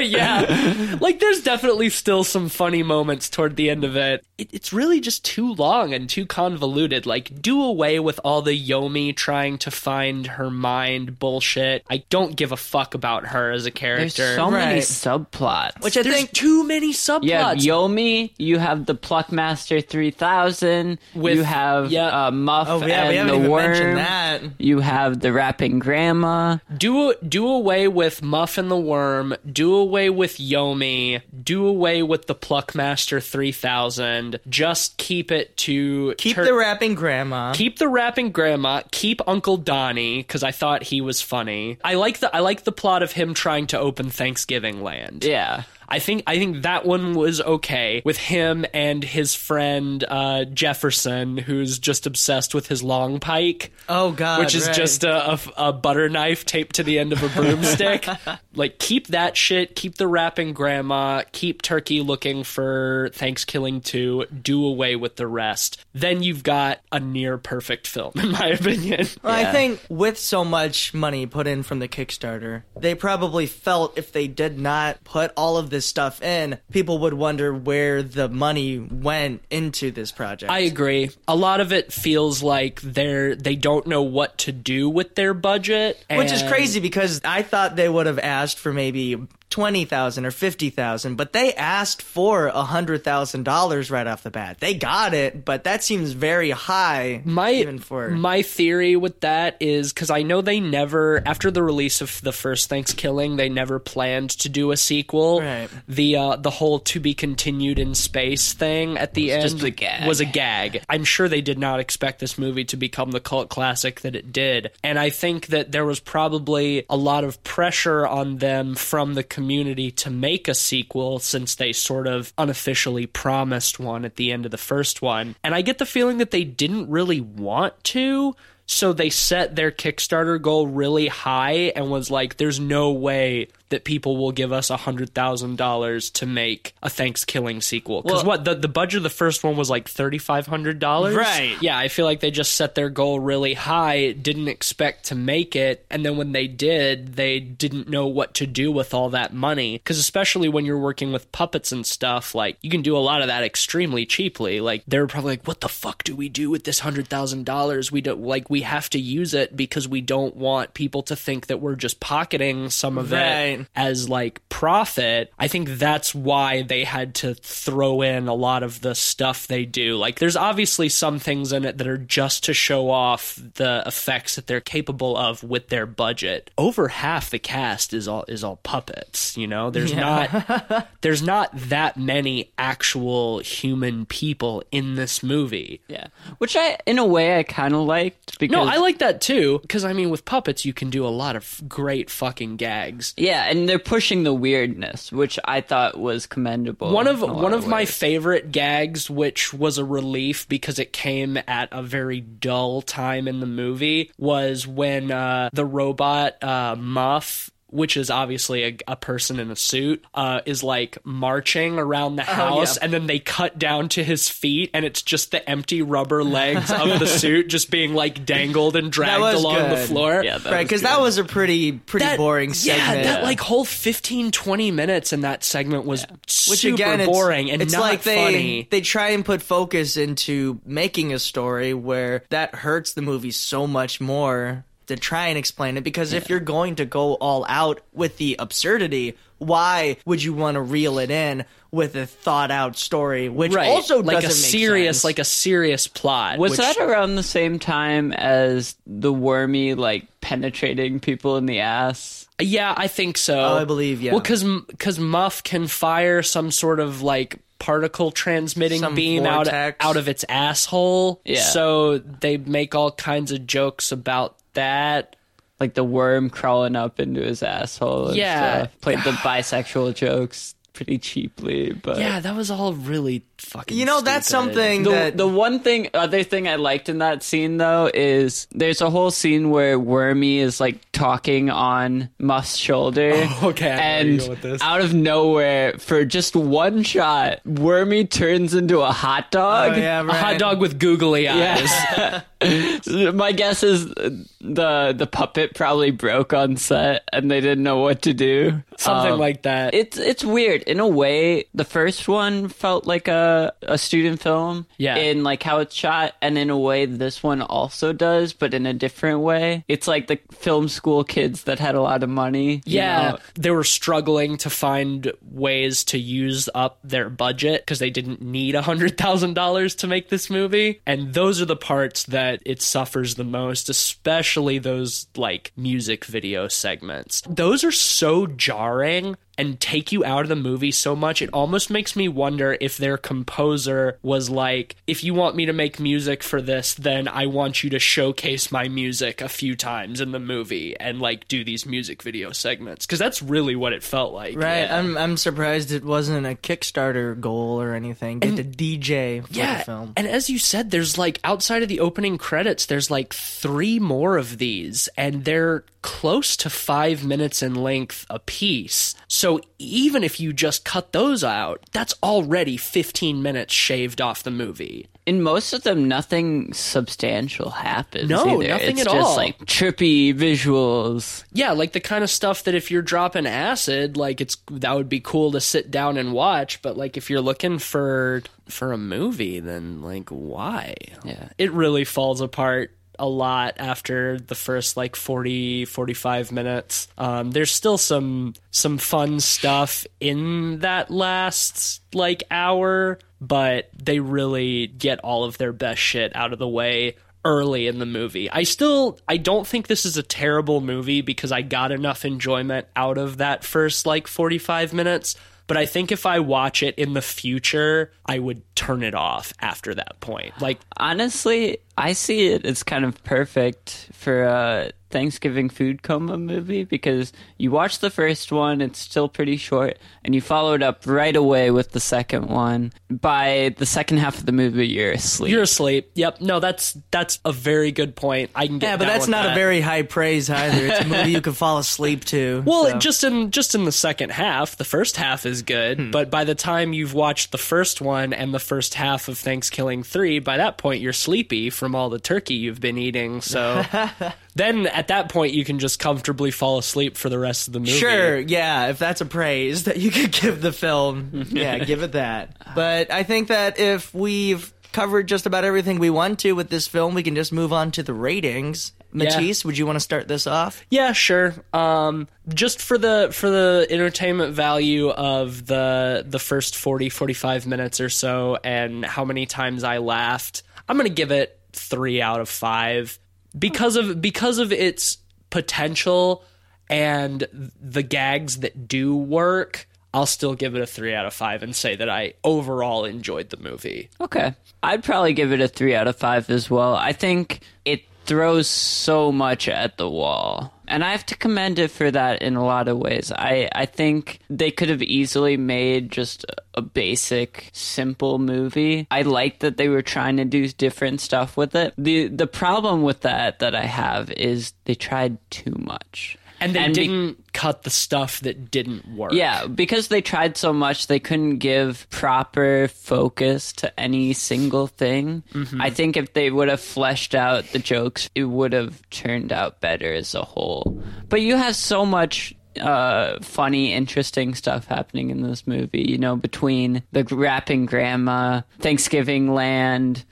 yeah. Like, there's definitely still some funny moments toward the end of it. it. It's really just too long and too convoluted. Like, do away with all the Yomi trying to find her mind bullshit. I don't give a fuck about her as a There's character. so many Right. subplots. Which I There's think too many subplots. Yeah, Yomi, you have the Pluckmaster 3000, you have yeah. uh, Muff Oh yeah, and we haven't the even Worm. mentioned that. You have the rapping grandma. do do away with Muff and the Worm. Do away with Yomi. Do away with the Pluckmaster 3000. Just keep it to Keep Tur- the rapping grandma. Keep the rapping grandma. Keep Uncle Donnie because I thought he was funny. I like the I like the plot of him trying to open Thanksgiving Land. Yeah. I think I think that one was okay with him and his friend uh, Jefferson, who's just obsessed with his long pike. oh God, which is right. just a, a, a butter knife taped to the end of a broomstick. like, keep that shit. Keep the rapping grandma. Keep Turkey looking for ThanksKilling 2. Do away with the rest. Then you've got a near perfect film, in my opinion. Well, I think with so much money put in from the Kickstarter, they probably felt if they did not put all of this stuff in, people would wonder where the money went into this project. I agree. A lot of it feels like they're they don't know what to do with their budget, Which is crazy because I thought they would have asked for maybe twenty thousand or fifty thousand, but they asked for a hundred thousand dollars right off the bat. They got it, but that seems very high. My even for my theory with that is because I know they never after the release of the first ThanksKilling they never planned to do a sequel. Right. The uh, the whole to be continued in space thing at the end just a gag. was a gag. I'm sure they did not expect this movie to become the cult classic that it did, and I think that there was probably a lot of pressure on them from the community to make a sequel since they sort of unofficially promised one at the end of the first one. And I get the feeling that they didn't really want to. So they set their Kickstarter goal really high and was like, there's no way that people will give us $100,000 to make a ThanksKilling sequel. Because Well- what? The, the budget of the first one was like $3,500? Right. Yeah, I feel like they just set their goal really high, didn't expect to make it, and then when they did, they didn't know what to do with all that money. Because especially when you're working with puppets and stuff, like you can do a lot of that extremely cheaply. Like they're probably like, "What the fuck do we do with this hundred thousand dollars? We don't like we have to use it because we don't want people to think that we're just pocketing some of it. Right. it as like profit." I think that's why they had to throw in a lot of the stuff they do. Like there's obviously some things in it that are just to show off the effects that they're capable of with their budget. Over half the cast is all is all puppets, you know? There's not there's not that many actual human people in this movie. Yeah, which I, in a way, I kind of liked because No, I like that too because I mean with puppets you can do a lot of great fucking gags. Yeah, and they're pushing the weirdness, which I thought was commendable. One of in a lot one of my favorite gags, which was a relief because it came at a very dull time in the movie, was when uh, the robot uh, Muff. Which is obviously a, a person in a suit, uh, is like marching around the house, yeah. and then they cut down to his feet, and it's just the empty rubber legs of the suit just being like dangled and dragged was along the floor. Yeah, right, because that was a pretty pretty That- boring segment. Yeah, that like whole 15, 20 minutes in that segment was Which super again, it's, boring and it's not like they funny. they try and put focus into making a story where that hurts the movie so much more to try and explain it because if you're going to go all out with the absurdity, why would you want to reel it in with a thought out story, which right. also like a doesn't make serious, sense. like a serious plot. Was which- that around the same time as the wormy like penetrating people in the ass? Yeah, I think so. Oh, I believe, yeah. Well, because because Muff can fire some sort of like particle transmitting Some beam out out of its asshole. Yeah. So they make all kinds of jokes about that. Like the worm crawling up into his asshole. And Yeah. stuff. played the bisexual jokes pretty cheaply, but Yeah, that was all really fucking. You know, that's something The, that the one thing, other thing I liked in that scene though is there's a whole scene where Wormy is like talking on Muff's shoulder. okay, I know where and you're going with this. out of nowhere, for just one shot, Wormy turns into a hot dog. Oh, yeah, A hot dog with googly eyes. Yeah. My guess is the the puppet probably broke on set and they didn't know what to do. Something Um, like that. it's it's weird in a way. The first one felt like a a student film, Yeah. in like how it's shot, and in a way this one also does, but in a different way. It's like the film school kids that had a lot of money. you Yeah, know? they were struggling to find ways to use up their budget because they didn't need a hundred thousand dollars to make this movie, and those are the parts that it suffers the most, especially those like music video segments. Those are so jarring and take you out of the movie so much it almost makes me wonder if their composer was like if you want me to make music for this then i want you to showcase my music a few times in the movie and like do these music video segments. Because that's really what it felt like. Right, I'm I'm surprised it wasn't a Kickstarter goal or anything. Get the DJ for yeah the film. and as you said there's like outside of the opening credits there's like three more of these and they're close to five minutes in length a piece so even if you just cut those out that's already 15 minutes shaved off the movie in most of them, nothing substantial happens. No, either. nothing it's at just like trippy visuals. Yeah, like the kind of stuff that if you're dropping acid, like it's that would be cool to sit down and watch, but like if you're looking for for a movie, then like why? Yeah. It really falls apart a lot after the first like 40 45 minutes. Um there's still some some fun stuff in that last like hour, but they really get all of their best shit out of the way early in the movie. I still I don't think this is a terrible movie because I got enough enjoyment out of that first like 45 minutes, but I think if I watch it in the future, I would turn it off after that point. Like Honestly, I see it. As kind of perfect for a ThanksKilling food coma movie because you watch the first one, it's still pretty short, and you follow it up right away with the second one. By the second half of the movie, you're asleep. you're asleep. Yep. No, that's that's a very good point. I can get Yeah, but that's not that. a very high praise either. It's a movie you can fall asleep to. Well, so. just in just in the second half, the first half is good, Hmm. but by the time you've watched the first one and the first half of Thanksgiving 3, by that point you're sleepy from all the turkey you've been eating. So then at that point you can just comfortably fall asleep for the rest of the movie. Sure, yeah, if that's a praise that you could give the film, yeah, give it that. But I think that if we've covered just about everything we want to with this film, we can just move on to the ratings. Matisse, would you want to start this off? Yeah, sure. Um, just for the for the entertainment value of the the first 40 45 minutes or so and how many times I laughed, I'm going to give it 3 out of 5 because of because of its potential and the gags that do work. I'll still give it a 3 out of 5 and say that I overall enjoyed the movie. Okay. I'd probably give it a 3 out of 5 as well. I think it throws so much at the wall. And I have to commend it for that in a lot of ways. I, I think they could have easily made just a basic, simple movie. I like that they were trying to do different stuff with it. The the problem with that that I have is they tried too much. And they be- didn't cut the stuff that didn't work. Yeah, because they tried so much, they couldn't give proper focus to any single thing. I think if they would have fleshed out the jokes, it would have turned out better as a whole. But you have so much uh funny interesting stuff happening in this movie you know between the rapping grandma thanksgiving land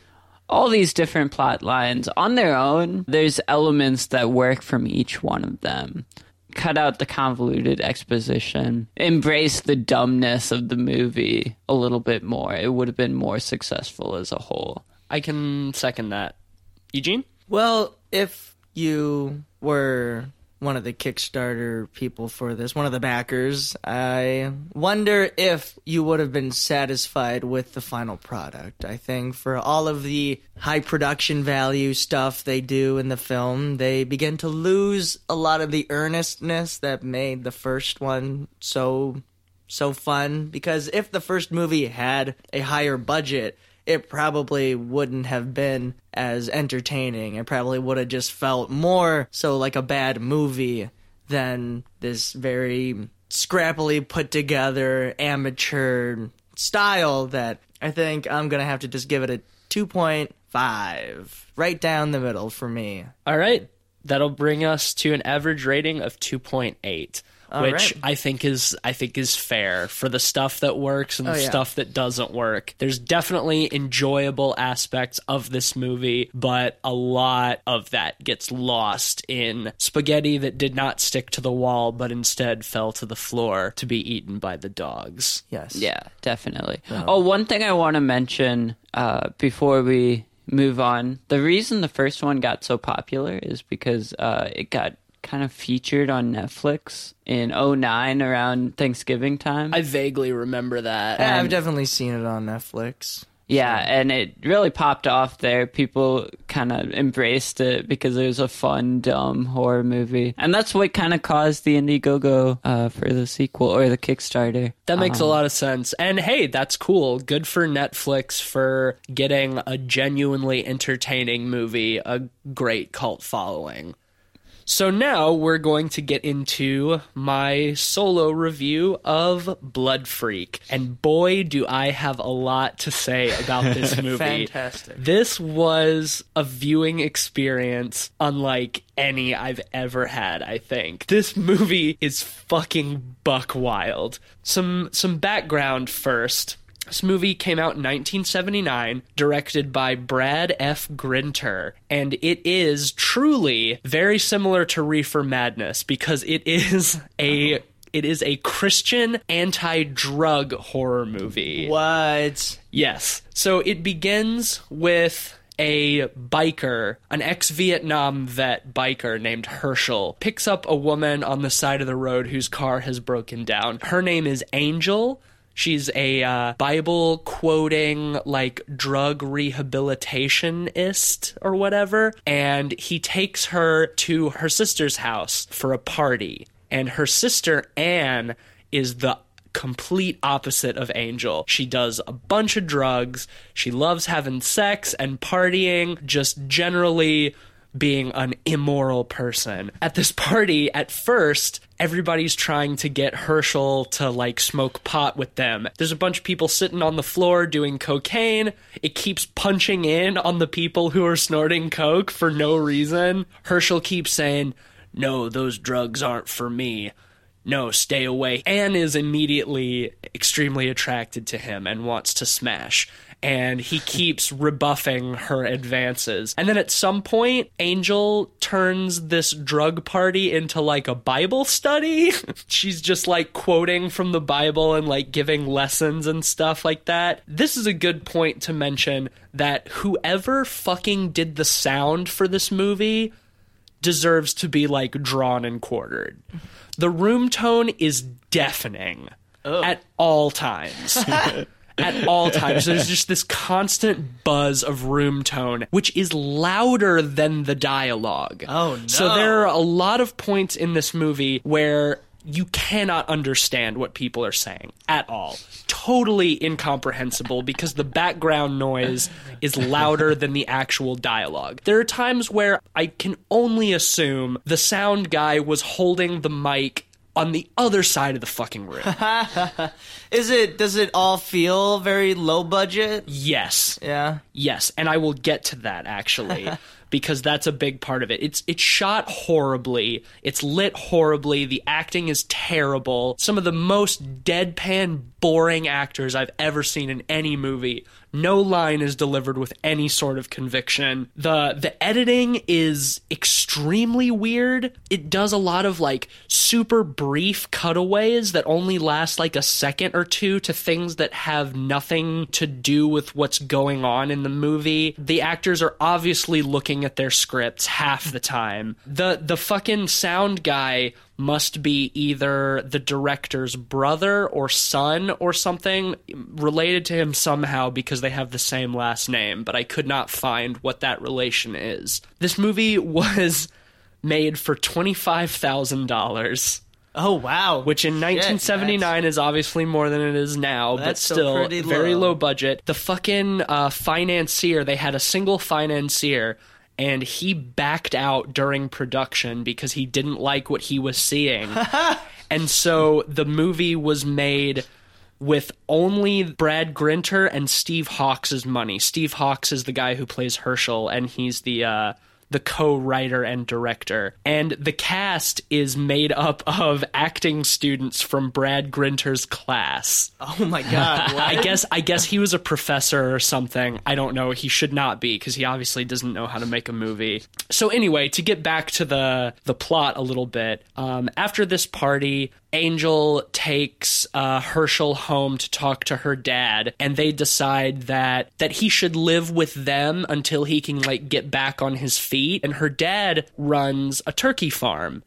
all these different plot lines on their own. There's elements that work from each one of them. Cut out the convoluted exposition. Embrace the dumbness of the movie a little bit more. It would have been more successful as a whole. I can second that. Eugene? Well, if you were one of the Kickstarter people for this, one of the backers, I wonder if you would have been satisfied with the final product. I think for all of the high production value stuff they do in the film, they begin to lose a lot of the earnestness that made the first one so so fun because if the first movie had a higher budget, it probably wouldn't have been as entertaining. It probably would have just felt more so like a bad movie than this very scrappily put together amateur style that I think I'm going to have to just give it a 2.5. Right down the middle for me. All right. That'll bring us to an average rating of 2.8, All which right. I think is I think is fair for the stuff that works and the Oh, yeah. stuff that doesn't work. There's definitely enjoyable aspects of this movie, but a lot of that gets lost in spaghetti that did not stick to the wall but instead fell to the floor to be eaten by the dogs. Yes. Yeah, definitely. Oh, one thing I want to mention uh, before we move on the reason the first one got so popular is because uh, it got kind of featured on Netflix in 09 around Thanksgiving time. I vaguely remember that. Yeah, I've definitely seen it on Netflix. yeah, and it really popped off there. People kind of embraced it because it was a fun, dumb horror movie. And that's what kind of caused the Indiegogo uh, for the sequel or the Kickstarter. That makes a Um, lot of sense. And hey, that's cool. Good for Netflix for getting a genuinely entertaining movie a great cult following. So now we're going to get into my solo review of Blood Freak. And boy, do I have a lot to say about this movie. Fantastic. This was a viewing experience unlike any I've ever had, I think. This movie is fucking buck wild. Some some background first. This movie came out in 1979, directed by Brad F. Grinter, and it is truly very similar to Reefer Madness because it is a it is a Christian anti-drug horror movie. What? Yes. So it begins with a biker, an ex Vietnam vet biker named Herschel, picks up a woman on the side of the road whose car has broken down. Her name is Angel. She's a uh, Bible quoting, like, drug rehabilitationist or whatever. And he takes her to her sister's house for a party. And her sister, Anne, is the complete opposite of Angel. She does a bunch of drugs. She loves having sex and partying, just generally being an immoral person. At this party, at first, everybody's trying to get Herschel to like smoke pot with them. There's a bunch of people sitting on the floor doing cocaine. It keeps punching in on the people who are snorting coke for no reason. Herschel keeps saying, No, those drugs aren't for me no, stay away. Anne is immediately extremely attracted to him and wants to smash. And he keeps rebuffing her advances. And then at some point, Angel turns this drug party into like a Bible study. She's just like quoting from the Bible and like giving lessons and stuff like that. This is a good point to mention that whoever fucking did the sound for this movie deserves to be like drawn and quartered. The room tone is deafening at all times. at all times. There's just this constant buzz of room tone, which is louder than the dialogue. Oh, no. So there are a lot of points in this movie where you cannot understand what people are saying at all. Totally incomprehensible because the background noise is louder than the actual dialogue. There are times where I can only assume the sound guy was holding the mic on the other side of the fucking room. Is it? Does it all feel very low budget? yes. Yeah. Yes, and I will get to that actually because that's a big part of it. It's it's shot horribly, it's lit horribly, the acting is terrible. Some of the most deadpan boring actors I've ever seen in any movie. No line is delivered with any sort of conviction. The the editing is extremely weird. It does a lot of like super brief cutaways that only last like a second or two to things that have nothing to do with what's going on in the movie. The actors are obviously looking at their scripts half the time. The the fucking sound guy must be either the director's brother or son or something related to him somehow because they have the same last name, but I could not find what that relation is. This movie was made for $25,000 Oh wow. which in 1979 is obviously more than it is now, but That's still still very low. low budget. The fucking uh, financier, they had a single financier, and he backed out during production because he didn't like what he was seeing. and so the movie was made with only Brad Grinter and Steve Hawkes' money. Steve Hawkes is the guy who plays Herschel, and he's the uh, the co-writer and director. And the cast is made up of acting students from Brad Grinter's class. oh my god. I guess I guess he was a professor or something. I don't know. He should not be because he obviously doesn't know how to make a movie. So anyway, to get back to the the plot a little bit, um, after this party, Angel takes uh, Herschel home to talk to her dad, and they decide that that he should live with them until he can like get back on his feet. And her dad runs a turkey farm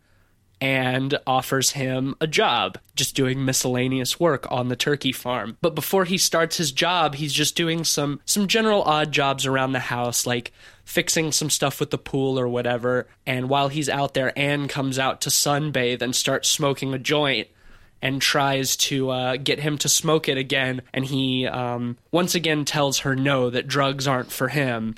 and offers him a job, just doing miscellaneous work on the turkey farm. But before he starts his job, he's just doing some some general odd jobs around the house, like fixing some stuff with the pool or whatever. And while he's out there, Anne comes out to sunbathe and starts smoking a joint. And tries to uh, get him to smoke it again, and he um, once again tells her no, that drugs aren't for him.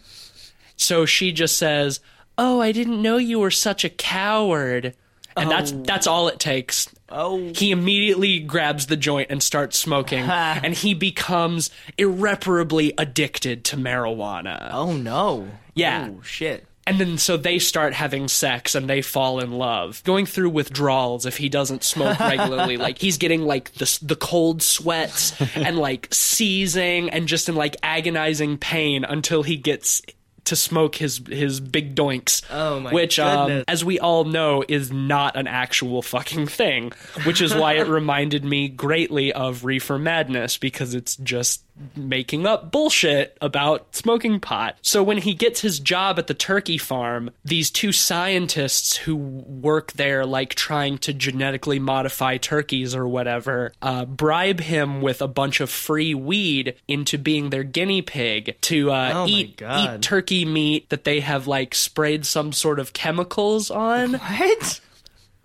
So she just says, "Oh, I didn't know you were such a coward." And that's oh. that's all it takes. Oh. He immediately grabs the joint and starts smoking, and he becomes irreparably addicted to marijuana. Oh no. Yeah. Oh shit. And then so they start having sex and they fall in love, going through withdrawals if he doesn't smoke regularly. like he's getting like the the cold sweats and like seizing and just in like agonizing pain until he gets to smoke his his big doinks. Oh, my which um, as we all know is not an actual fucking thing, which is why it reminded me greatly of Reefer Madness because it's just making up bullshit about smoking pot. So when he gets his job at the turkey farm, these two scientists who work there, like trying to genetically modify turkeys or whatever, uh, bribe him with a bunch of free weed into being their guinea pig to uh, Oh eat eat turkey meat that they have like sprayed some sort of chemicals on. What?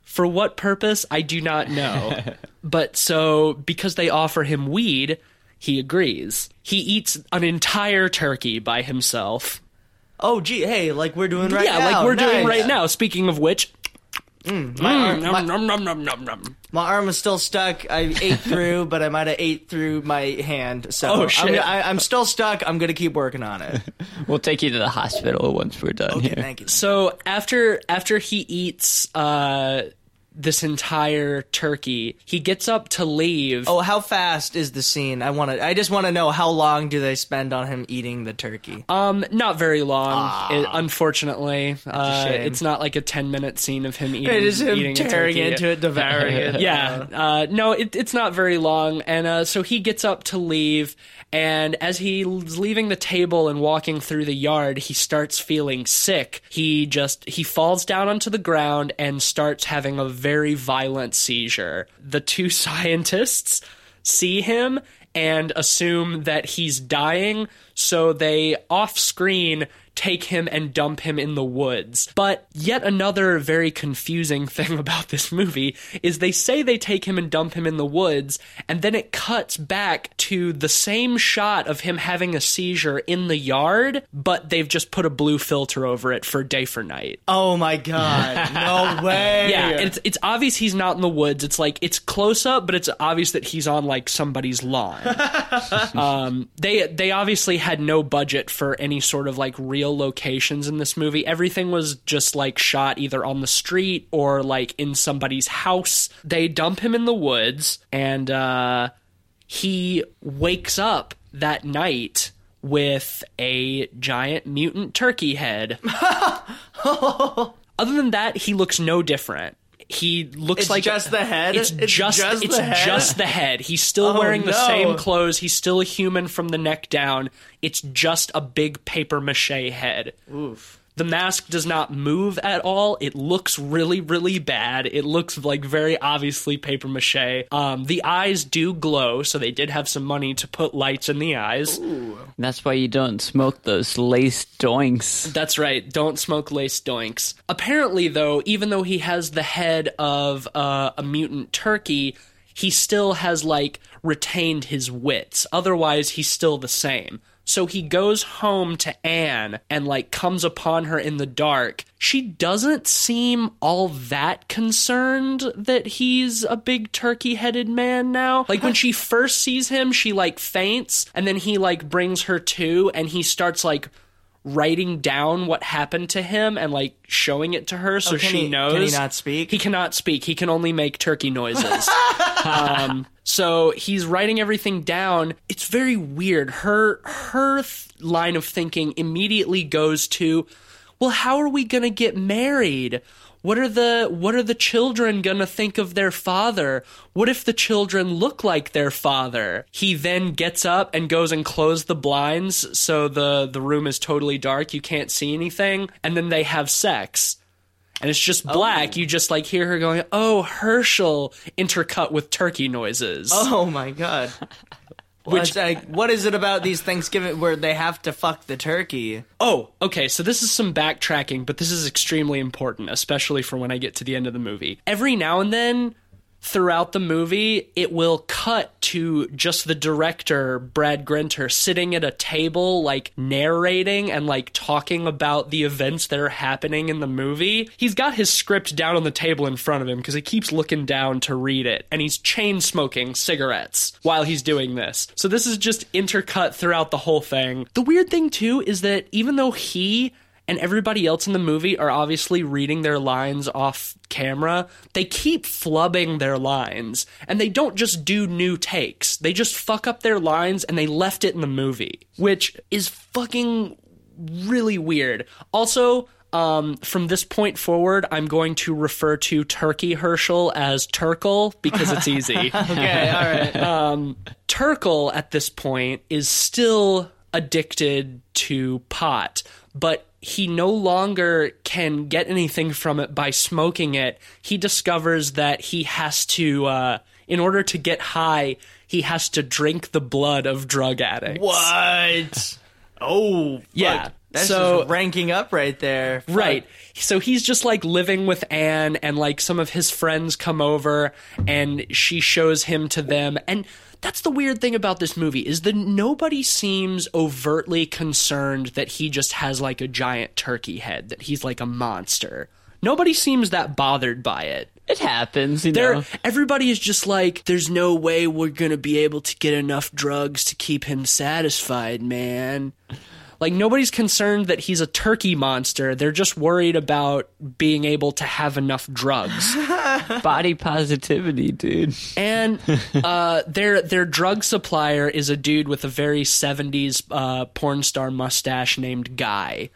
For what purpose, I do not know. but so, because they offer him weed, he agrees. He eats an entire turkey by himself. Oh gee, hey, like we're doing right yeah, now. Yeah, like we're doing right now. Speaking of which, My, arm, nom, my, nom, nom, nom, nom, nom. my arm is still stuck. I ate through, but I might have ate through my hand. So Oh, I'm, shit. I, I'm still stuck. I'm gonna keep working on it. We'll take you to the hospital once we're done Okay, here. thank you. So after after he eats uh, this entire turkey, he gets up to leave. Oh, how fast is the scene? I want to. I just want to know how long do they spend on him eating the turkey? Um, not very long. It, unfortunately, uh, it's not like a ten minute scene of him eating. It is him eating tearing into it, devouring it. Yeah, uh, no, it, it's not very long, and uh, so he gets up to leave, and as he's leaving the table and walking through the yard, he starts feeling sick. He just he falls down onto the ground and starts having a very violent seizure. The two scientists see him and assume that he's dying, so they off screen take him and dump him in the woods. But yet another very confusing thing about this movie is they say they take him and dump him in the woods, and then it cuts back to the same shot of him having a seizure in the yard, but they've just put a blue filter over it for day for night. Oh my god! No way! Yeah, it's it's obvious he's not in the woods. It's like it's close up, but it's obvious that he's on like somebody's lawn. um, they they obviously had no budget for any sort of like real locations in this movie. Everything was just like shot either on the street or like in somebody's house. They dump him in the woods, and uh, he wakes up that night with a giant mutant turkey head. Other than that, he looks no different. He looks It's like just the head? It's, It's just, just it's the head? just the head. He's still Oh, wearing the no. same clothes. He's still a human from the neck down. It's just a big paper mache head. Oof. The mask does not move at all. It looks really, really bad. It looks like very obviously paper mache. Um, the eyes do glow, so they did have some money to put lights in the eyes. That's why you don't smoke those laced doinks. That's right. Don't smoke lace doinks. Apparently, though, even though he has the head of uh, a mutant turkey, he still has like retained his wits. Otherwise, he's still the same. So he goes home to Anne and like comes upon her in the dark. She doesn't seem all that concerned that he's a big turkey headed man now. Like when she first sees him, she like faints and then he like brings her to and he starts like writing down what happened to him and like showing it to her so Oh, she he- knows. can he not speak? He cannot speak. He can only make turkey noises. um, so he's writing everything down. It's very weird. Her her th- line of thinking immediately goes to, well, how are we gonna get married? What are the what are the children gonna think of their father? What if the children look like their father? He then gets up and goes and closes the blinds so the the room is totally dark, you can't see anything, and then they have sex. And it's just oh. black. You just like hear her going, "Oh, Herschel," intercut with turkey noises. Oh my god. Which like, what is it about these Thanksgiving where they have to fuck the turkey? Oh, okay. So this is some backtracking, but this is extremely important, especially for when I get to the end of the movie. Every now and then throughout the movie, it will cut to just the director, Brad Grinter, sitting at a table, like narrating and like talking about the events that are happening in the movie. He's got his script down on the table in front of him because he keeps looking down to read it. And he's chain smoking cigarettes while he's doing this. So this is just intercut throughout the whole thing. The weird thing, too, is that even though he and everybody else in the movie are obviously reading their lines off camera. They keep flubbing their lines, and they don't just do new takes. They just fuck up their lines and they left it in the movie, which is fucking really weird. Also, um, from this point forward, I'm going to refer to Turkey Herschel as Turkle because it's easy. Okay, all right. um, Turkle at this point is still addicted to pot, but he no longer can get anything from it by smoking it. He discovers that he has to, uh, in order to get high, he has to drink the blood of drug addicts. What? Oh, Yeah. fuck. That's So- just ranking up right there. Fuck. Right. So he's just like living with Anne, and like some of his friends come over, and she shows him to them. And that's the weird thing about this movie is that nobody seems overtly concerned that he just has like a giant turkey head, that he's like a monster. Nobody seems that bothered by it. It happens, you There, know. everybody is just like, there's no way we're gonna be able to get enough drugs to keep him satisfied, man. Like nobody's concerned that he's a turkey monster. They're just worried about being able to have enough drugs. Body positivity, dude. and uh, their their drug supplier is a dude with a very '70s uh, porn star mustache named Guy.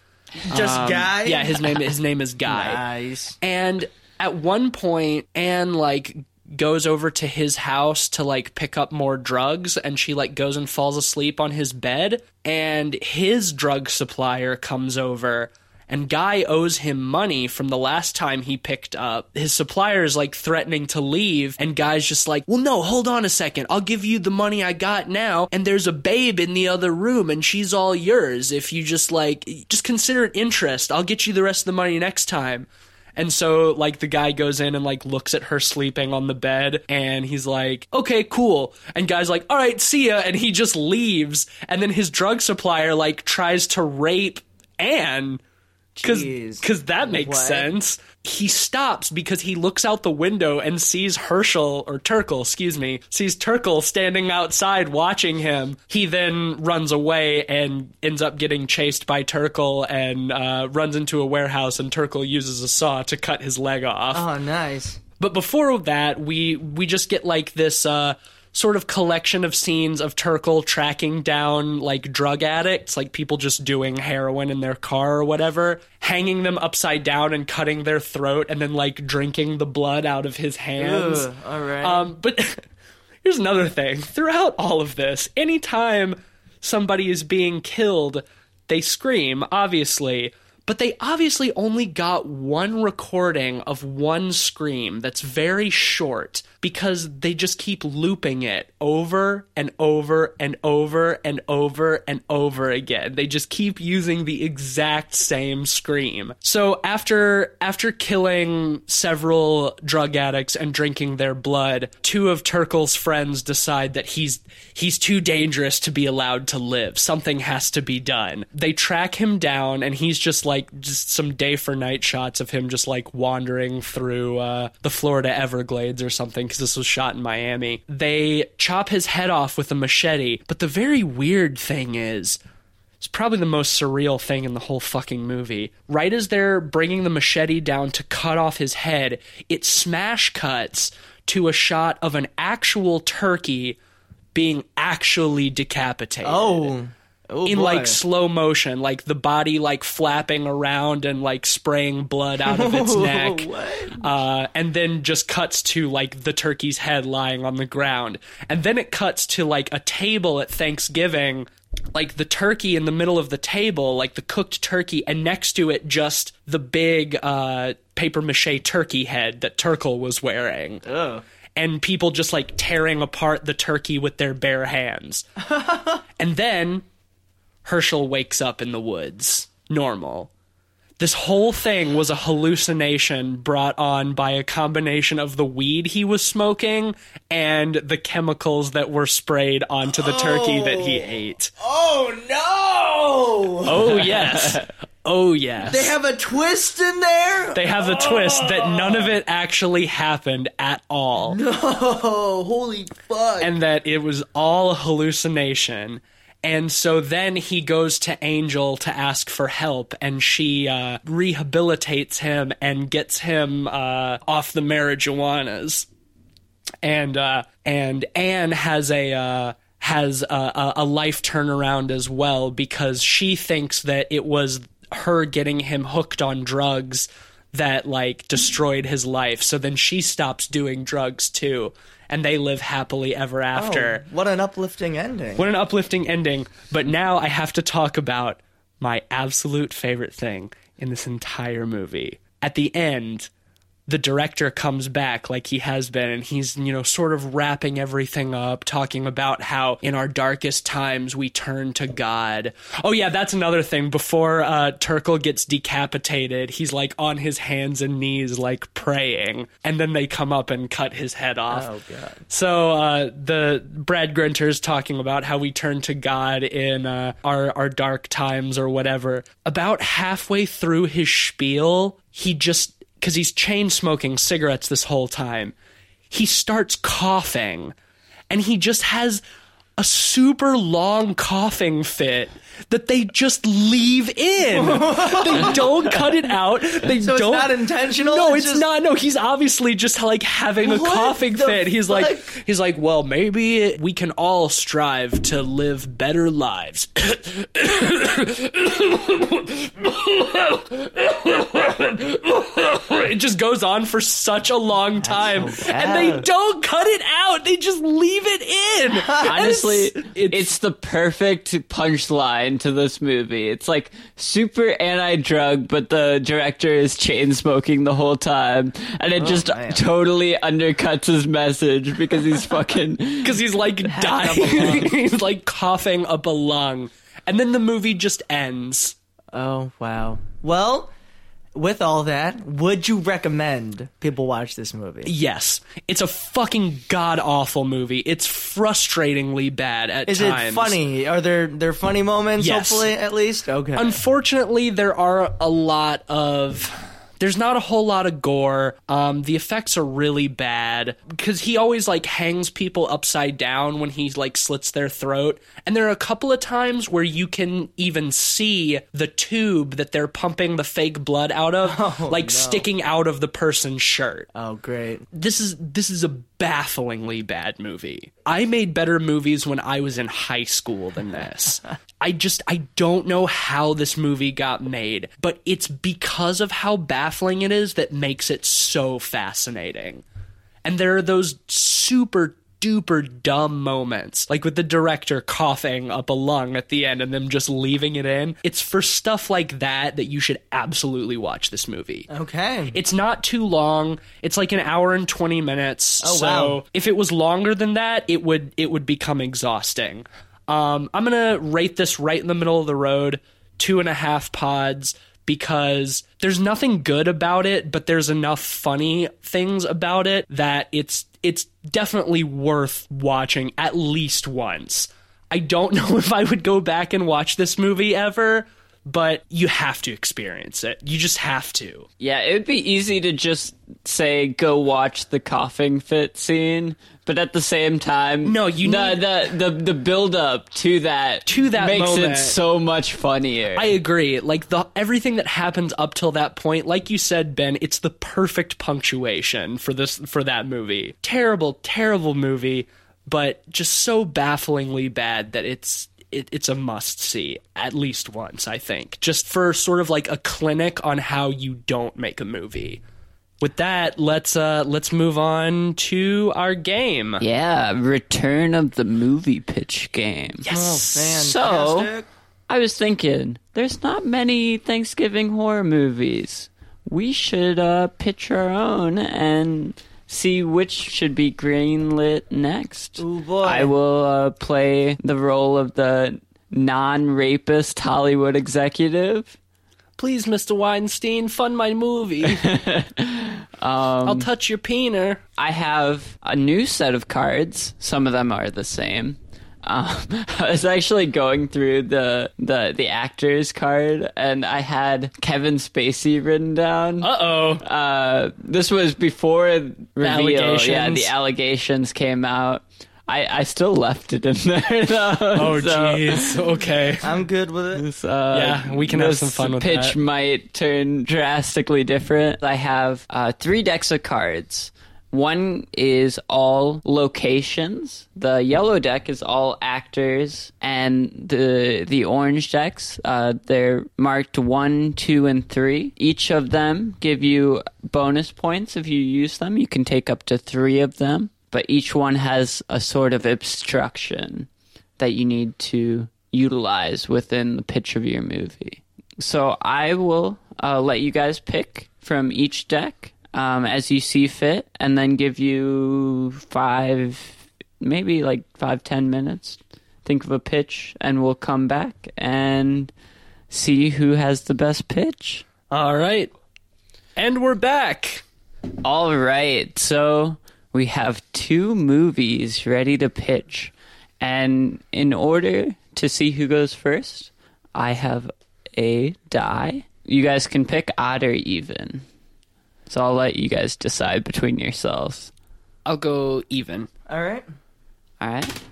Just Um, guy. Yeah, his name his name is Guy. Nice. And at one point, Anne like goes over to his house to like pick up more drugs and she like goes and falls asleep on his bed and his drug supplier comes over and guy owes him money from the last time he picked up. His supplier is like threatening to leave and guy's just like well no hold on a second. I'll give you the money i got now and there's a babe in the other room and she's all yours. If you just like just consider it interest. I'll get you the rest of the money next time and so, like, the guy goes in and, like, looks at her sleeping on the bed, and he's like, okay, cool. And guy's like, all right, see ya. And he just leaves. And then his drug supplier, like, tries to rape Anne. Cause, Jeez. 'cause that makes What? sense. He stops because he looks out the window and sees Herschel, or Turkle, excuse me, sees Turkle standing outside watching him. He then runs away and ends up getting chased by Turkle and uh, runs into a warehouse, and Turkle uses a saw to cut his leg off. Oh, nice. But before that, we we just get like this uh, sort of collection of scenes of Turkle tracking down like drug addicts, like people just doing heroin in their car or whatever, hanging them upside down and cutting their throat, and then like drinking the blood out of his hands. All right. Um, but here's another thing. Throughout all of this, anytime somebody is being killed, they scream, obviously. But they obviously only got one recording of one scream that's very short because they just keep looping it over and over and over and over and over again. They just keep using the exact same scream. So after after killing several drug addicts and drinking their blood, two of Turkle's friends decide that he's he's too dangerous to be allowed to live. Something has to be done. They track him down and he's just like just some day for night shots of him just like wandering through uh, the Florida Everglades or something because this was shot in Miami. They chop his head off with a machete, but the very weird thing is it's probably the most surreal thing in the whole fucking movie. Right as they're bringing the machete down to cut off his head, it smash cuts to a shot of an actual turkey being actually decapitated. oh. Oh, In boy. like slow motion, like the body like flapping around and like spraying blood out of its neck. Uh, and then just cuts to like the turkey's head lying on the ground. And then it cuts to like a table at Thanksgiving, like the turkey in the middle of the table, like the cooked turkey, and next to it just the big uh, paper mache turkey head that Turkle was wearing. Ugh. And people just like tearing apart the turkey with their bare hands. and then Herschel wakes up in the woods, normal. this whole thing was a hallucination brought on by a combination of the weed he was smoking and the chemicals that were sprayed onto the turkey that he oh. ate. Oh no! Oh yes. Oh yes. They have a twist in there. They have the twist that oh. none of it actually happened at all. Oh, holy fuck! and that it was all a hallucination. And so then he goes to Angel to ask for help, and she uh, rehabilitates him and gets him uh, off the marijuanas. And uh, and Anne has a uh, has a, a, a life turnaround as well because she thinks that it was her getting him hooked on drugs that like destroyed his life. So then she stops doing drugs too, and they live happily ever oh, after. Oh, what an uplifting ending. What an uplifting ending. But now I have to talk about my absolute favorite thing in this entire movie. At the end, the director comes back like he has been and he's you know sort of wrapping everything up talking about how in our darkest times we turn to god oh yeah that's another thing before uh turkle gets decapitated he's like on his hands and knees like praying and then they come up and cut his head off Oh, God. so uh, the Brad Grinter's talking about how we turn to God in uh, our our dark times or whatever. About halfway through his spiel, he just because he's chain smoking cigarettes this whole time, he starts coughing, and he just has a super long coughing fit that they just leave in. they don't cut it out. They So it's don't. not intentional? No, It's it's just- not. No, he's obviously just like having a What coughing fit. He's like, he's like, well, maybe we can all strive to live better lives. it just goes on for such a long time, so and they don't cut it out. They just leave it in. Honestly, it's- it's, the perfect punchline to this movie. It's like super anti-drug, but the director is chain smoking the whole time, and it oh, just man. totally undercuts his message because he's fucking. because he's like dying. he's like coughing up a lung, and then the movie just ends. Oh wow. Well, with all that, would you recommend people watch this movie? Yes, it's a fucking god awful movie. It's frustratingly bad at times. Is times. it funny? Are there there funny moments? Yes. Hopefully, at least. Okay. Unfortunately, there are a lot of. There's not a whole lot of gore. Um, the effects are really bad because he always like hangs people upside down when he like slits their throat. And there are a couple of times where you can even see the tube that they're pumping the fake blood out of, like sticking out of the person's shirt oh, great. this is this is a bafflingly bad movie. I made better movies when I was in high school than this. I just I don't know how this movie got made, but it's because of how baffling it is that makes it so fascinating. And there are those super duper dumb moments, like with the director coughing up a lung at the end and them just leaving it in. It's for stuff like that that you should absolutely watch this movie. Okay. It's not too long. It's like an hour and twenty minutes. Oh, so wow. if it was longer than that, it would it would become exhausting. Um, I'm gonna rate this right in the middle of the road, two and a half pods, because there's nothing good about it, but there's enough funny things about it that it's it's definitely worth watching at least once. I don't know if I would go back and watch this movie ever, but you have to experience it. You just have to. Yeah, it would be easy to just say go watch the coughing fit scene, but at the same time, No, you the need- the the, the build up to that To that makes moment. it so much funnier. I agree. Like the everything that happens up till that point, like you said, Ben, it's the perfect punctuation for this for that movie. Terrible, terrible movie, but just so bafflingly bad that it's it, it's a must see at least once. I think just for sort of like a clinic on how you don't make a movie. With that, let's uh let's move on to our game. yeah, Return of the Movie Pitch Game. Oh, Yes. so I was thinking, there's not many Thanksgiving horror movies. We should uh, pitch our own and see which should be greenlit next. Ooh, boy. I will uh, play the role of the non rapist Hollywood executive. Please, Mr. Weinstein, fund my movie. I'll touch your peener. I have a new set of cards. Some of them are the same. Um, I was actually going through the, the the actors card, and I had Kevin Spacey written down. Uh oh. Uh, this was before reveal. Yeah, the allegations came out. I, I still left it in there though. Oh, so, jeez. Okay. I'm good with it. this, uh, Yeah, we can have some fun with pitch that. might turn drastically different. I have uh, three decks of cards. One is all locations. The yellow deck is all actors, and the the orange decks uh, they're marked one, two, and three. Each of them give you bonus points if you use them. You can take up to three of them, but each one has a sort of obstruction that you need to utilize within the pitch of your movie. So I will uh, let you guys pick from each deck um, as you see fit, and then give you five, maybe like five, ten minutes. Think of a pitch, and we'll come back and see who has the best pitch. All right. And we're back. All right, so we have two movies ready to pitch. And in order to see who goes first, I have a die. You guys can pick odd or even. So I'll let you guys decide between yourselves. I'll go even. All right. All right?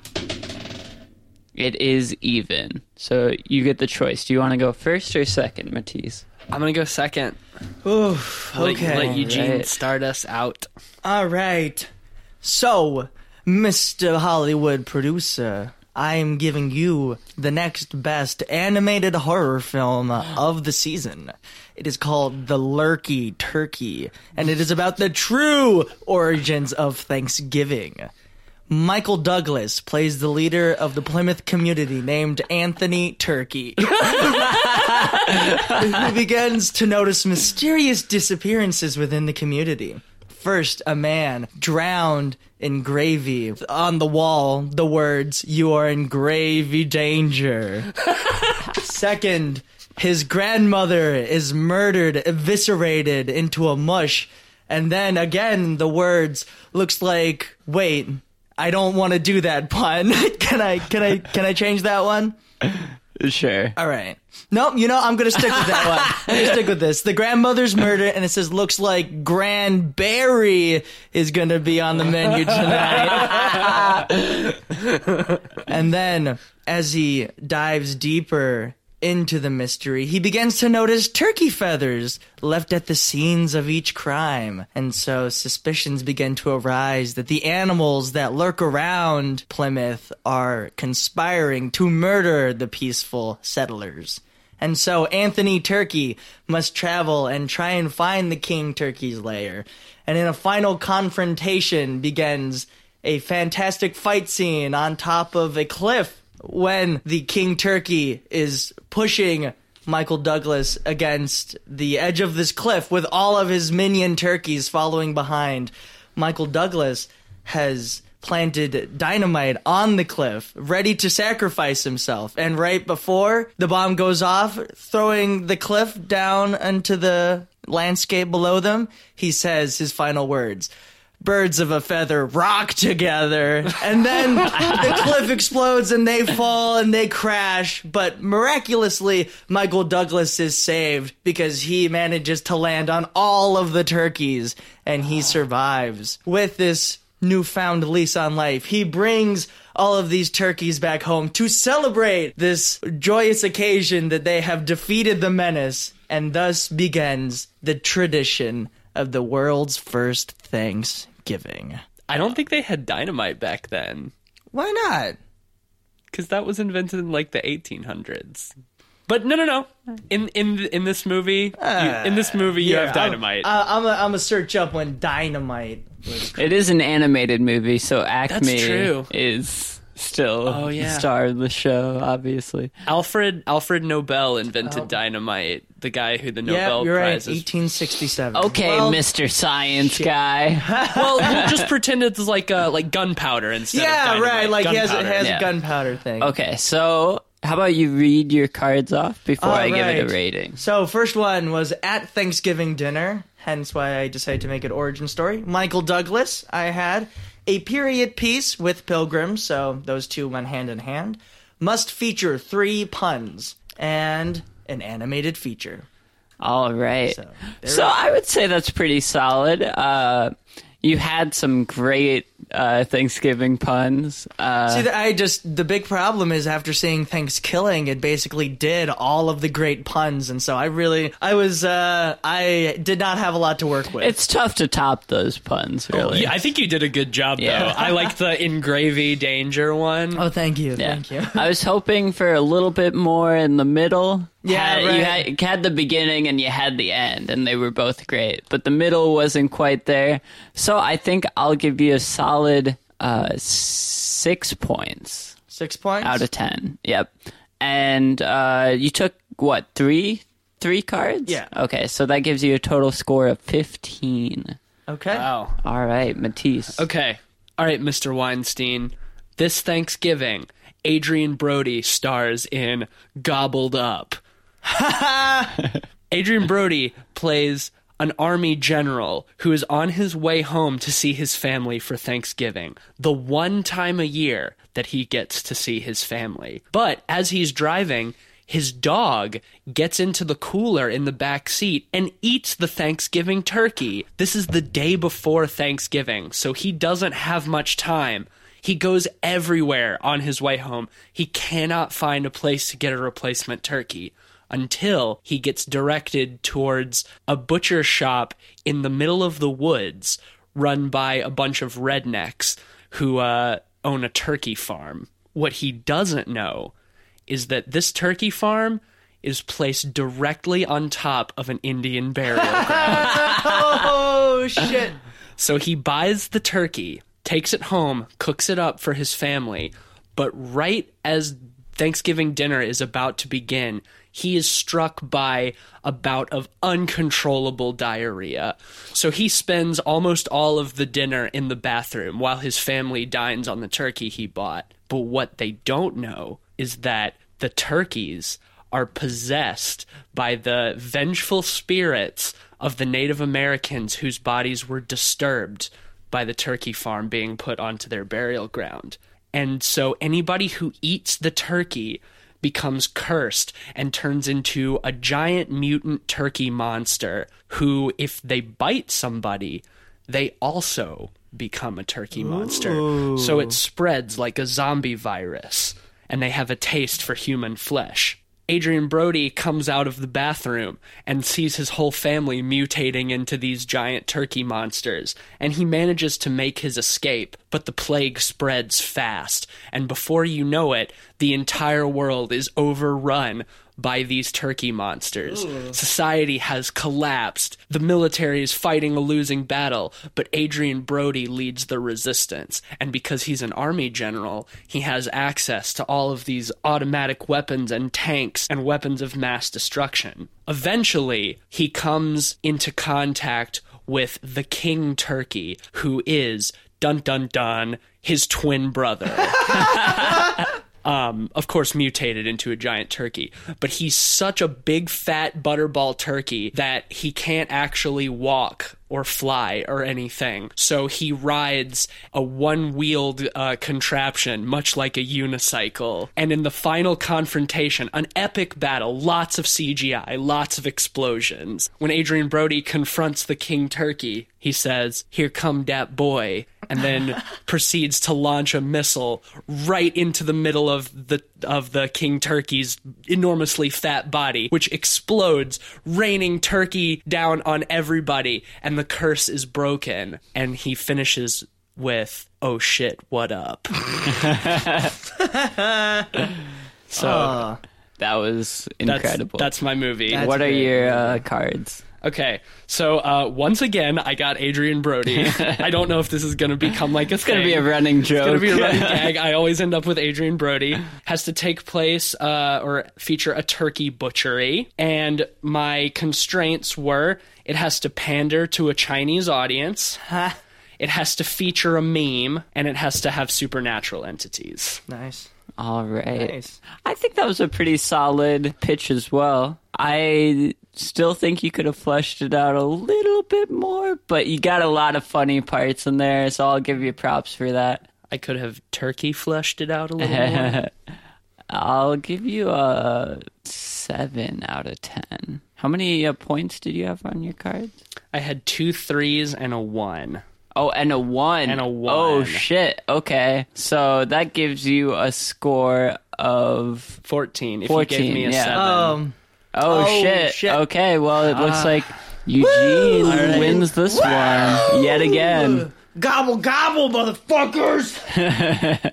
It is even. So you get the choice. Do you want to go first or second, Matisse? I'm gonna go second. Oof. Let, Okay. let Eugene Right. start us out. All right. So, Mr. Hollywood producer, I'm giving you the next best animated horror film of the season. It is called The Lurky Turkey, and it is about the true origins of Thanksgiving. Michael Douglas plays the leader of the Plymouth community named Anthony Turkey. who begins to notice mysterious disappearances within the community. First, a man drowned in gravy. On the wall, the words, You are in gravy danger. Second, his grandmother is murdered, eviscerated into a mush. And then again, the words, Looks like, wait, I don't want to do that pun. can I, can I, can I change that one? Sure. All right. Nope, you know, I'm going to stick with that one. I'm to stick with this. The grandmother's murder, and it says, looks like Granberry is going to be on the menu tonight. and then, as he dives deeper into the mystery, he begins to notice turkey feathers left at the scenes of each crime. And so suspicions begin to arise that the animals that lurk around Plymouth are conspiring to murder the peaceful settlers. And so Anthony Turkey must travel and try and find the King Turkey's lair. And in a final confrontation begins a fantastic fight scene on top of a cliff when the King Turkey is pushing Michael Douglas against the edge of this cliff with all of his minion turkeys following behind. Michael Douglas has planted dynamite on the cliff, ready to sacrifice himself. And right before the bomb goes off, throwing the cliff down into the landscape below them, he says his final words. Birds of a feather rock together, and then the cliff explodes and they fall and they crash. But miraculously, Michael Douglas is saved because he manages to land on all of the turkeys and he survives. With this newfound lease on life. He brings all of these turkeys back home to celebrate this joyous occasion that they have defeated the menace, and thus begins the tradition of the world's first Thanksgiving. I don't think they had dynamite back then, Why not? because that was invented in like the 1800s. But no, no, no. In in in this movie, you, ah, in this movie, you have dynamite. I'm, I'm, a, I'm a search up when dynamite was. It is an animated movie, so Acme true. is still Oh, yeah. the star of the show, obviously. Alfred Alfred Nobel invented dynamite. The guy who the Oh. Yeah, Nobel you're right. Prize is 1867. Okay, Well, Mr. Science guy. well, we'll just pretend it's like uh, like gunpowder instead. of Yeah, dynamite. right. Like he has, Gunpowder. has Yeah. a gunpowder thing. Okay, so How about you read your cards off before All I give it a rating? So first one was at Thanksgiving dinner, hence why I decided to make it origin story. Michael Douglas, I had a period piece with Pilgrim, so those two went hand in hand. Must feature three puns and an animated feature. All right. So, So, I would say that's pretty solid. Uh, you had some great uh, Thanksgiving puns. Uh, See, I just the big problem is after seeing Thanksgiving, it basically did all of the great puns, and so I really, I was, uh, I did not have a lot to work with. it's tough to top those puns, really. Yeah, I think you did a good job Yeah. though. I like the in gravy danger one. oh, thank you, Yeah. thank you. I was hoping for a little bit more in the middle. Yeah, Had- right. You had, had the beginning and you had the end, and they were both great. But the middle wasn't quite there. So I think I'll give you a solid uh, six points Six points out of ten. Yep. And uh, you took what three? Three cards? Yeah. Okay, so that gives you a total score of fifteen. Okay. Wow. All right, Matisse. Okay. All right, Mr. Weinstein. This Thanksgiving, Adrien Brody stars in Gobbled Up. Adrien Brody plays an army general who is on his way home to see his family for Thanksgiving, the one time a year that he gets to see his family. But as he's driving, his dog gets into the cooler in the back seat and eats the Thanksgiving turkey. This is the day before Thanksgiving, so he doesn't have much time. He goes everywhere on his way home. He cannot find a place to get a replacement turkey until he gets directed towards a butcher shop in the middle of the woods run by a bunch of rednecks who uh, own a turkey farm. What he doesn't know is that this turkey farm is placed directly on top of an Indian burial ground. Oh shit! So he buys the turkey, takes it home, cooks it up for his family, but right as Thanksgiving dinner is about to begin, he is struck by a bout of uncontrollable diarrhea. So he spends almost all of the dinner in the bathroom while his family dines on the turkey he bought. But what they don't know is that the turkeys are possessed by the vengeful spirits of the Native Americans whose bodies were disturbed by the turkey farm being put onto their burial ground. And so anybody who eats the turkey becomes cursed and turns into a giant mutant turkey monster who, if they bite somebody, they also become a turkey monster. So it spreads like a zombie virus, and they have a taste for human flesh. Adrien Brody comes out of the bathroom and sees his whole family mutating into these giant turkey monsters, and he manages to make his escape, but the plague spreads fast, and before you know it, the entire world is overrun by these turkey monsters. Society has collapsed. The military is fighting a losing battle, but Adrien Brody leads the resistance. And because he's an army general, he has access to all of these automatic weapons and tanks and weapons of mass destruction. Eventually, he comes into contact with the King Turkey, who is dun dun dun his twin brother um, of course, mutated into a giant turkey. But he's such a big, fat butterball turkey that he can't actually walk or fly or anything. So he rides a one wheeled uh, contraption, much like a unicycle. And in the final confrontation, an epic battle, lots of CGI, lots of explosions. When Adrien Brody confronts the king turkey, he says, Here come dat boy. And then proceeds to launch a missile right into the middle of the of the king turkey's enormously fat body, which explodes, raining turkey down on everybody, and the curse is broken. And he finishes with, "Oh shit, what up?" so Uh, That was incredible. that's my movie. That's what are your uh, cards? Okay, so uh, once again, I got Adrien Brody. I don't know if this is going to become like a It's gonna be a running joke. It's gonna be a running gag. I always end up with Adrien Brody. Has to take place uh, or feature a turkey butchery, and my constraints were it has to pander to a Chinese audience. It has to feature a meme, and it has to have supernatural entities. nice. All right. Nice. I think that was a pretty solid pitch as well. I still think you could have fleshed it out a little bit more, but you got a lot of funny parts in there, so I'll give you props for that. I could have turkey fleshed it out a little more. I'll give you a seven out of ten. How many uh, points did you have on your cards? I had two threes and a one. Oh, and a one. And a Oh one. shit. Okay, so that gives you a score of 14. If 14, you gave me a yeah. seven. Um, Oh, Oh, shit. shit. Okay, well it looks Ah. like Eugene right. wins this one yet again. Gobble gobble, motherfuckers!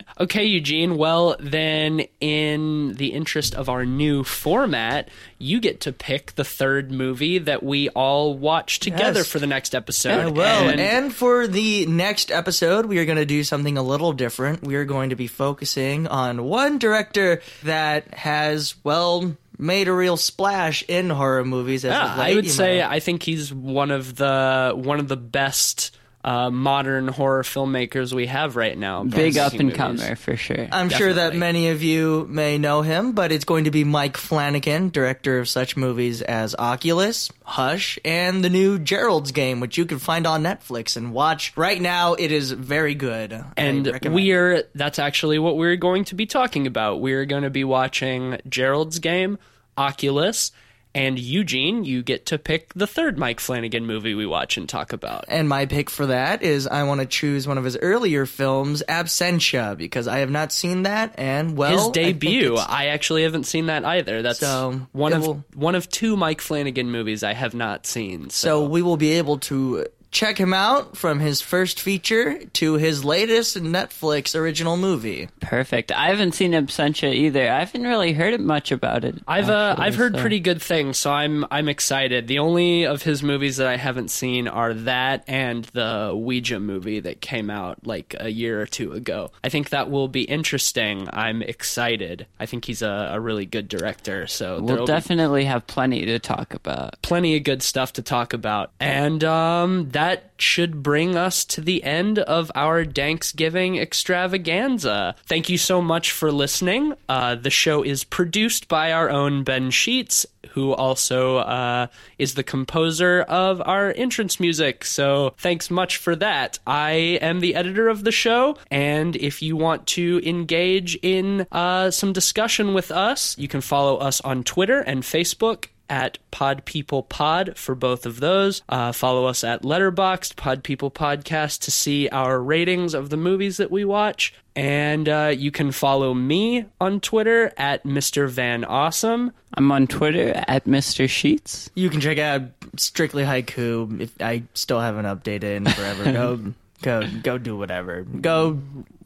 Okay, Eugene. Well, then, in the interest of our new format, you get to pick the third movie that we all watch together Yes. for the next episode. I will. And- And, for the next episode, we are going to do something a little different. We are going to be focusing on one director that has, well, made a real splash in horror movies. As Yeah, late, I would say might- I think he's one of the one of the best uh, modern horror filmmakers we have right now. Big up and movies. comer for sure. I'm sure that many of you may know him, but it's going to be Mike Flanagan, director of such movies as Oculus, Hush, and the new Gerald's Game, which you can find on Netflix and watch right now. It is very good. And we're that's actually what we're going to be talking about. We're going to be watching Gerald's Game, Oculus, and Eugene. You get to pick the third Mike Flanagan movie we watch and talk about. And my pick for that is I want to choose one of his earlier films, Absentia, because I have not seen that. And well, His debut. it's- I, actually haven't seen that either. That's So, one of will- one of two Mike Flanagan movies I have not seen. So we will be able to check him out from his first feature to his latest Netflix original movie. Perfect. I haven't seen Absentia either. I haven't really heard much about it. I've uh, actually, I've heard so- pretty good things, so I'm I'm excited. The only of his movies that I haven't seen are that and the Ouija movie that came out like a year or two ago. I think that will be interesting. I'm excited. I think he's a, a really good director, so We'll there'll be definitely have plenty to talk about. plenty of good stuff to talk about. And um, that should bring us to the end of our Thanksgiving extravaganza. Thank you so much for listening. Uh, the show is produced by our own Ben Sheets, who also uh, is the composer of our entrance music. So thanks much for that. I am the editor of the show, and if you want to engage in uh, some discussion with us, you can follow us on Twitter and Facebook at Pod People Pod for both of those. Uh, follow us at Letterboxd Pod People Podcast to see our ratings of the movies that we watch. And uh, you can follow me on Twitter at Mr. Van Awesome. I'm on Twitter at Mr. Sheets. You can check out Strictly Haiku if I still haven't updated in forever. go go go do whatever. Go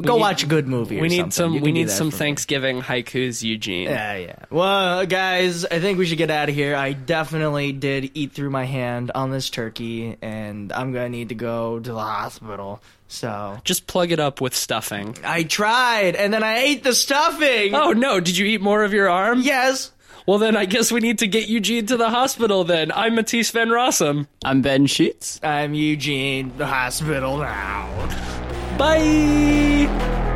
go need- watch a good movie. or We need something. some. You We need some for me. Thanksgiving haikus, Eugene. Yeah, yeah. Well, guys, I think we should get out of here. I definitely did eat through my hand on this turkey, and I'm gonna need to go to the hospital. So Just plug it up with stuffing. I tried, and then I ate the stuffing. Oh no! Did you eat more of your arm? yes. Well, then I guess we need to get Eugene to the hospital. Then I'm Matisse Van Rossum. I'm Ben Sheets. I'm Eugene. The hospital now. Bye.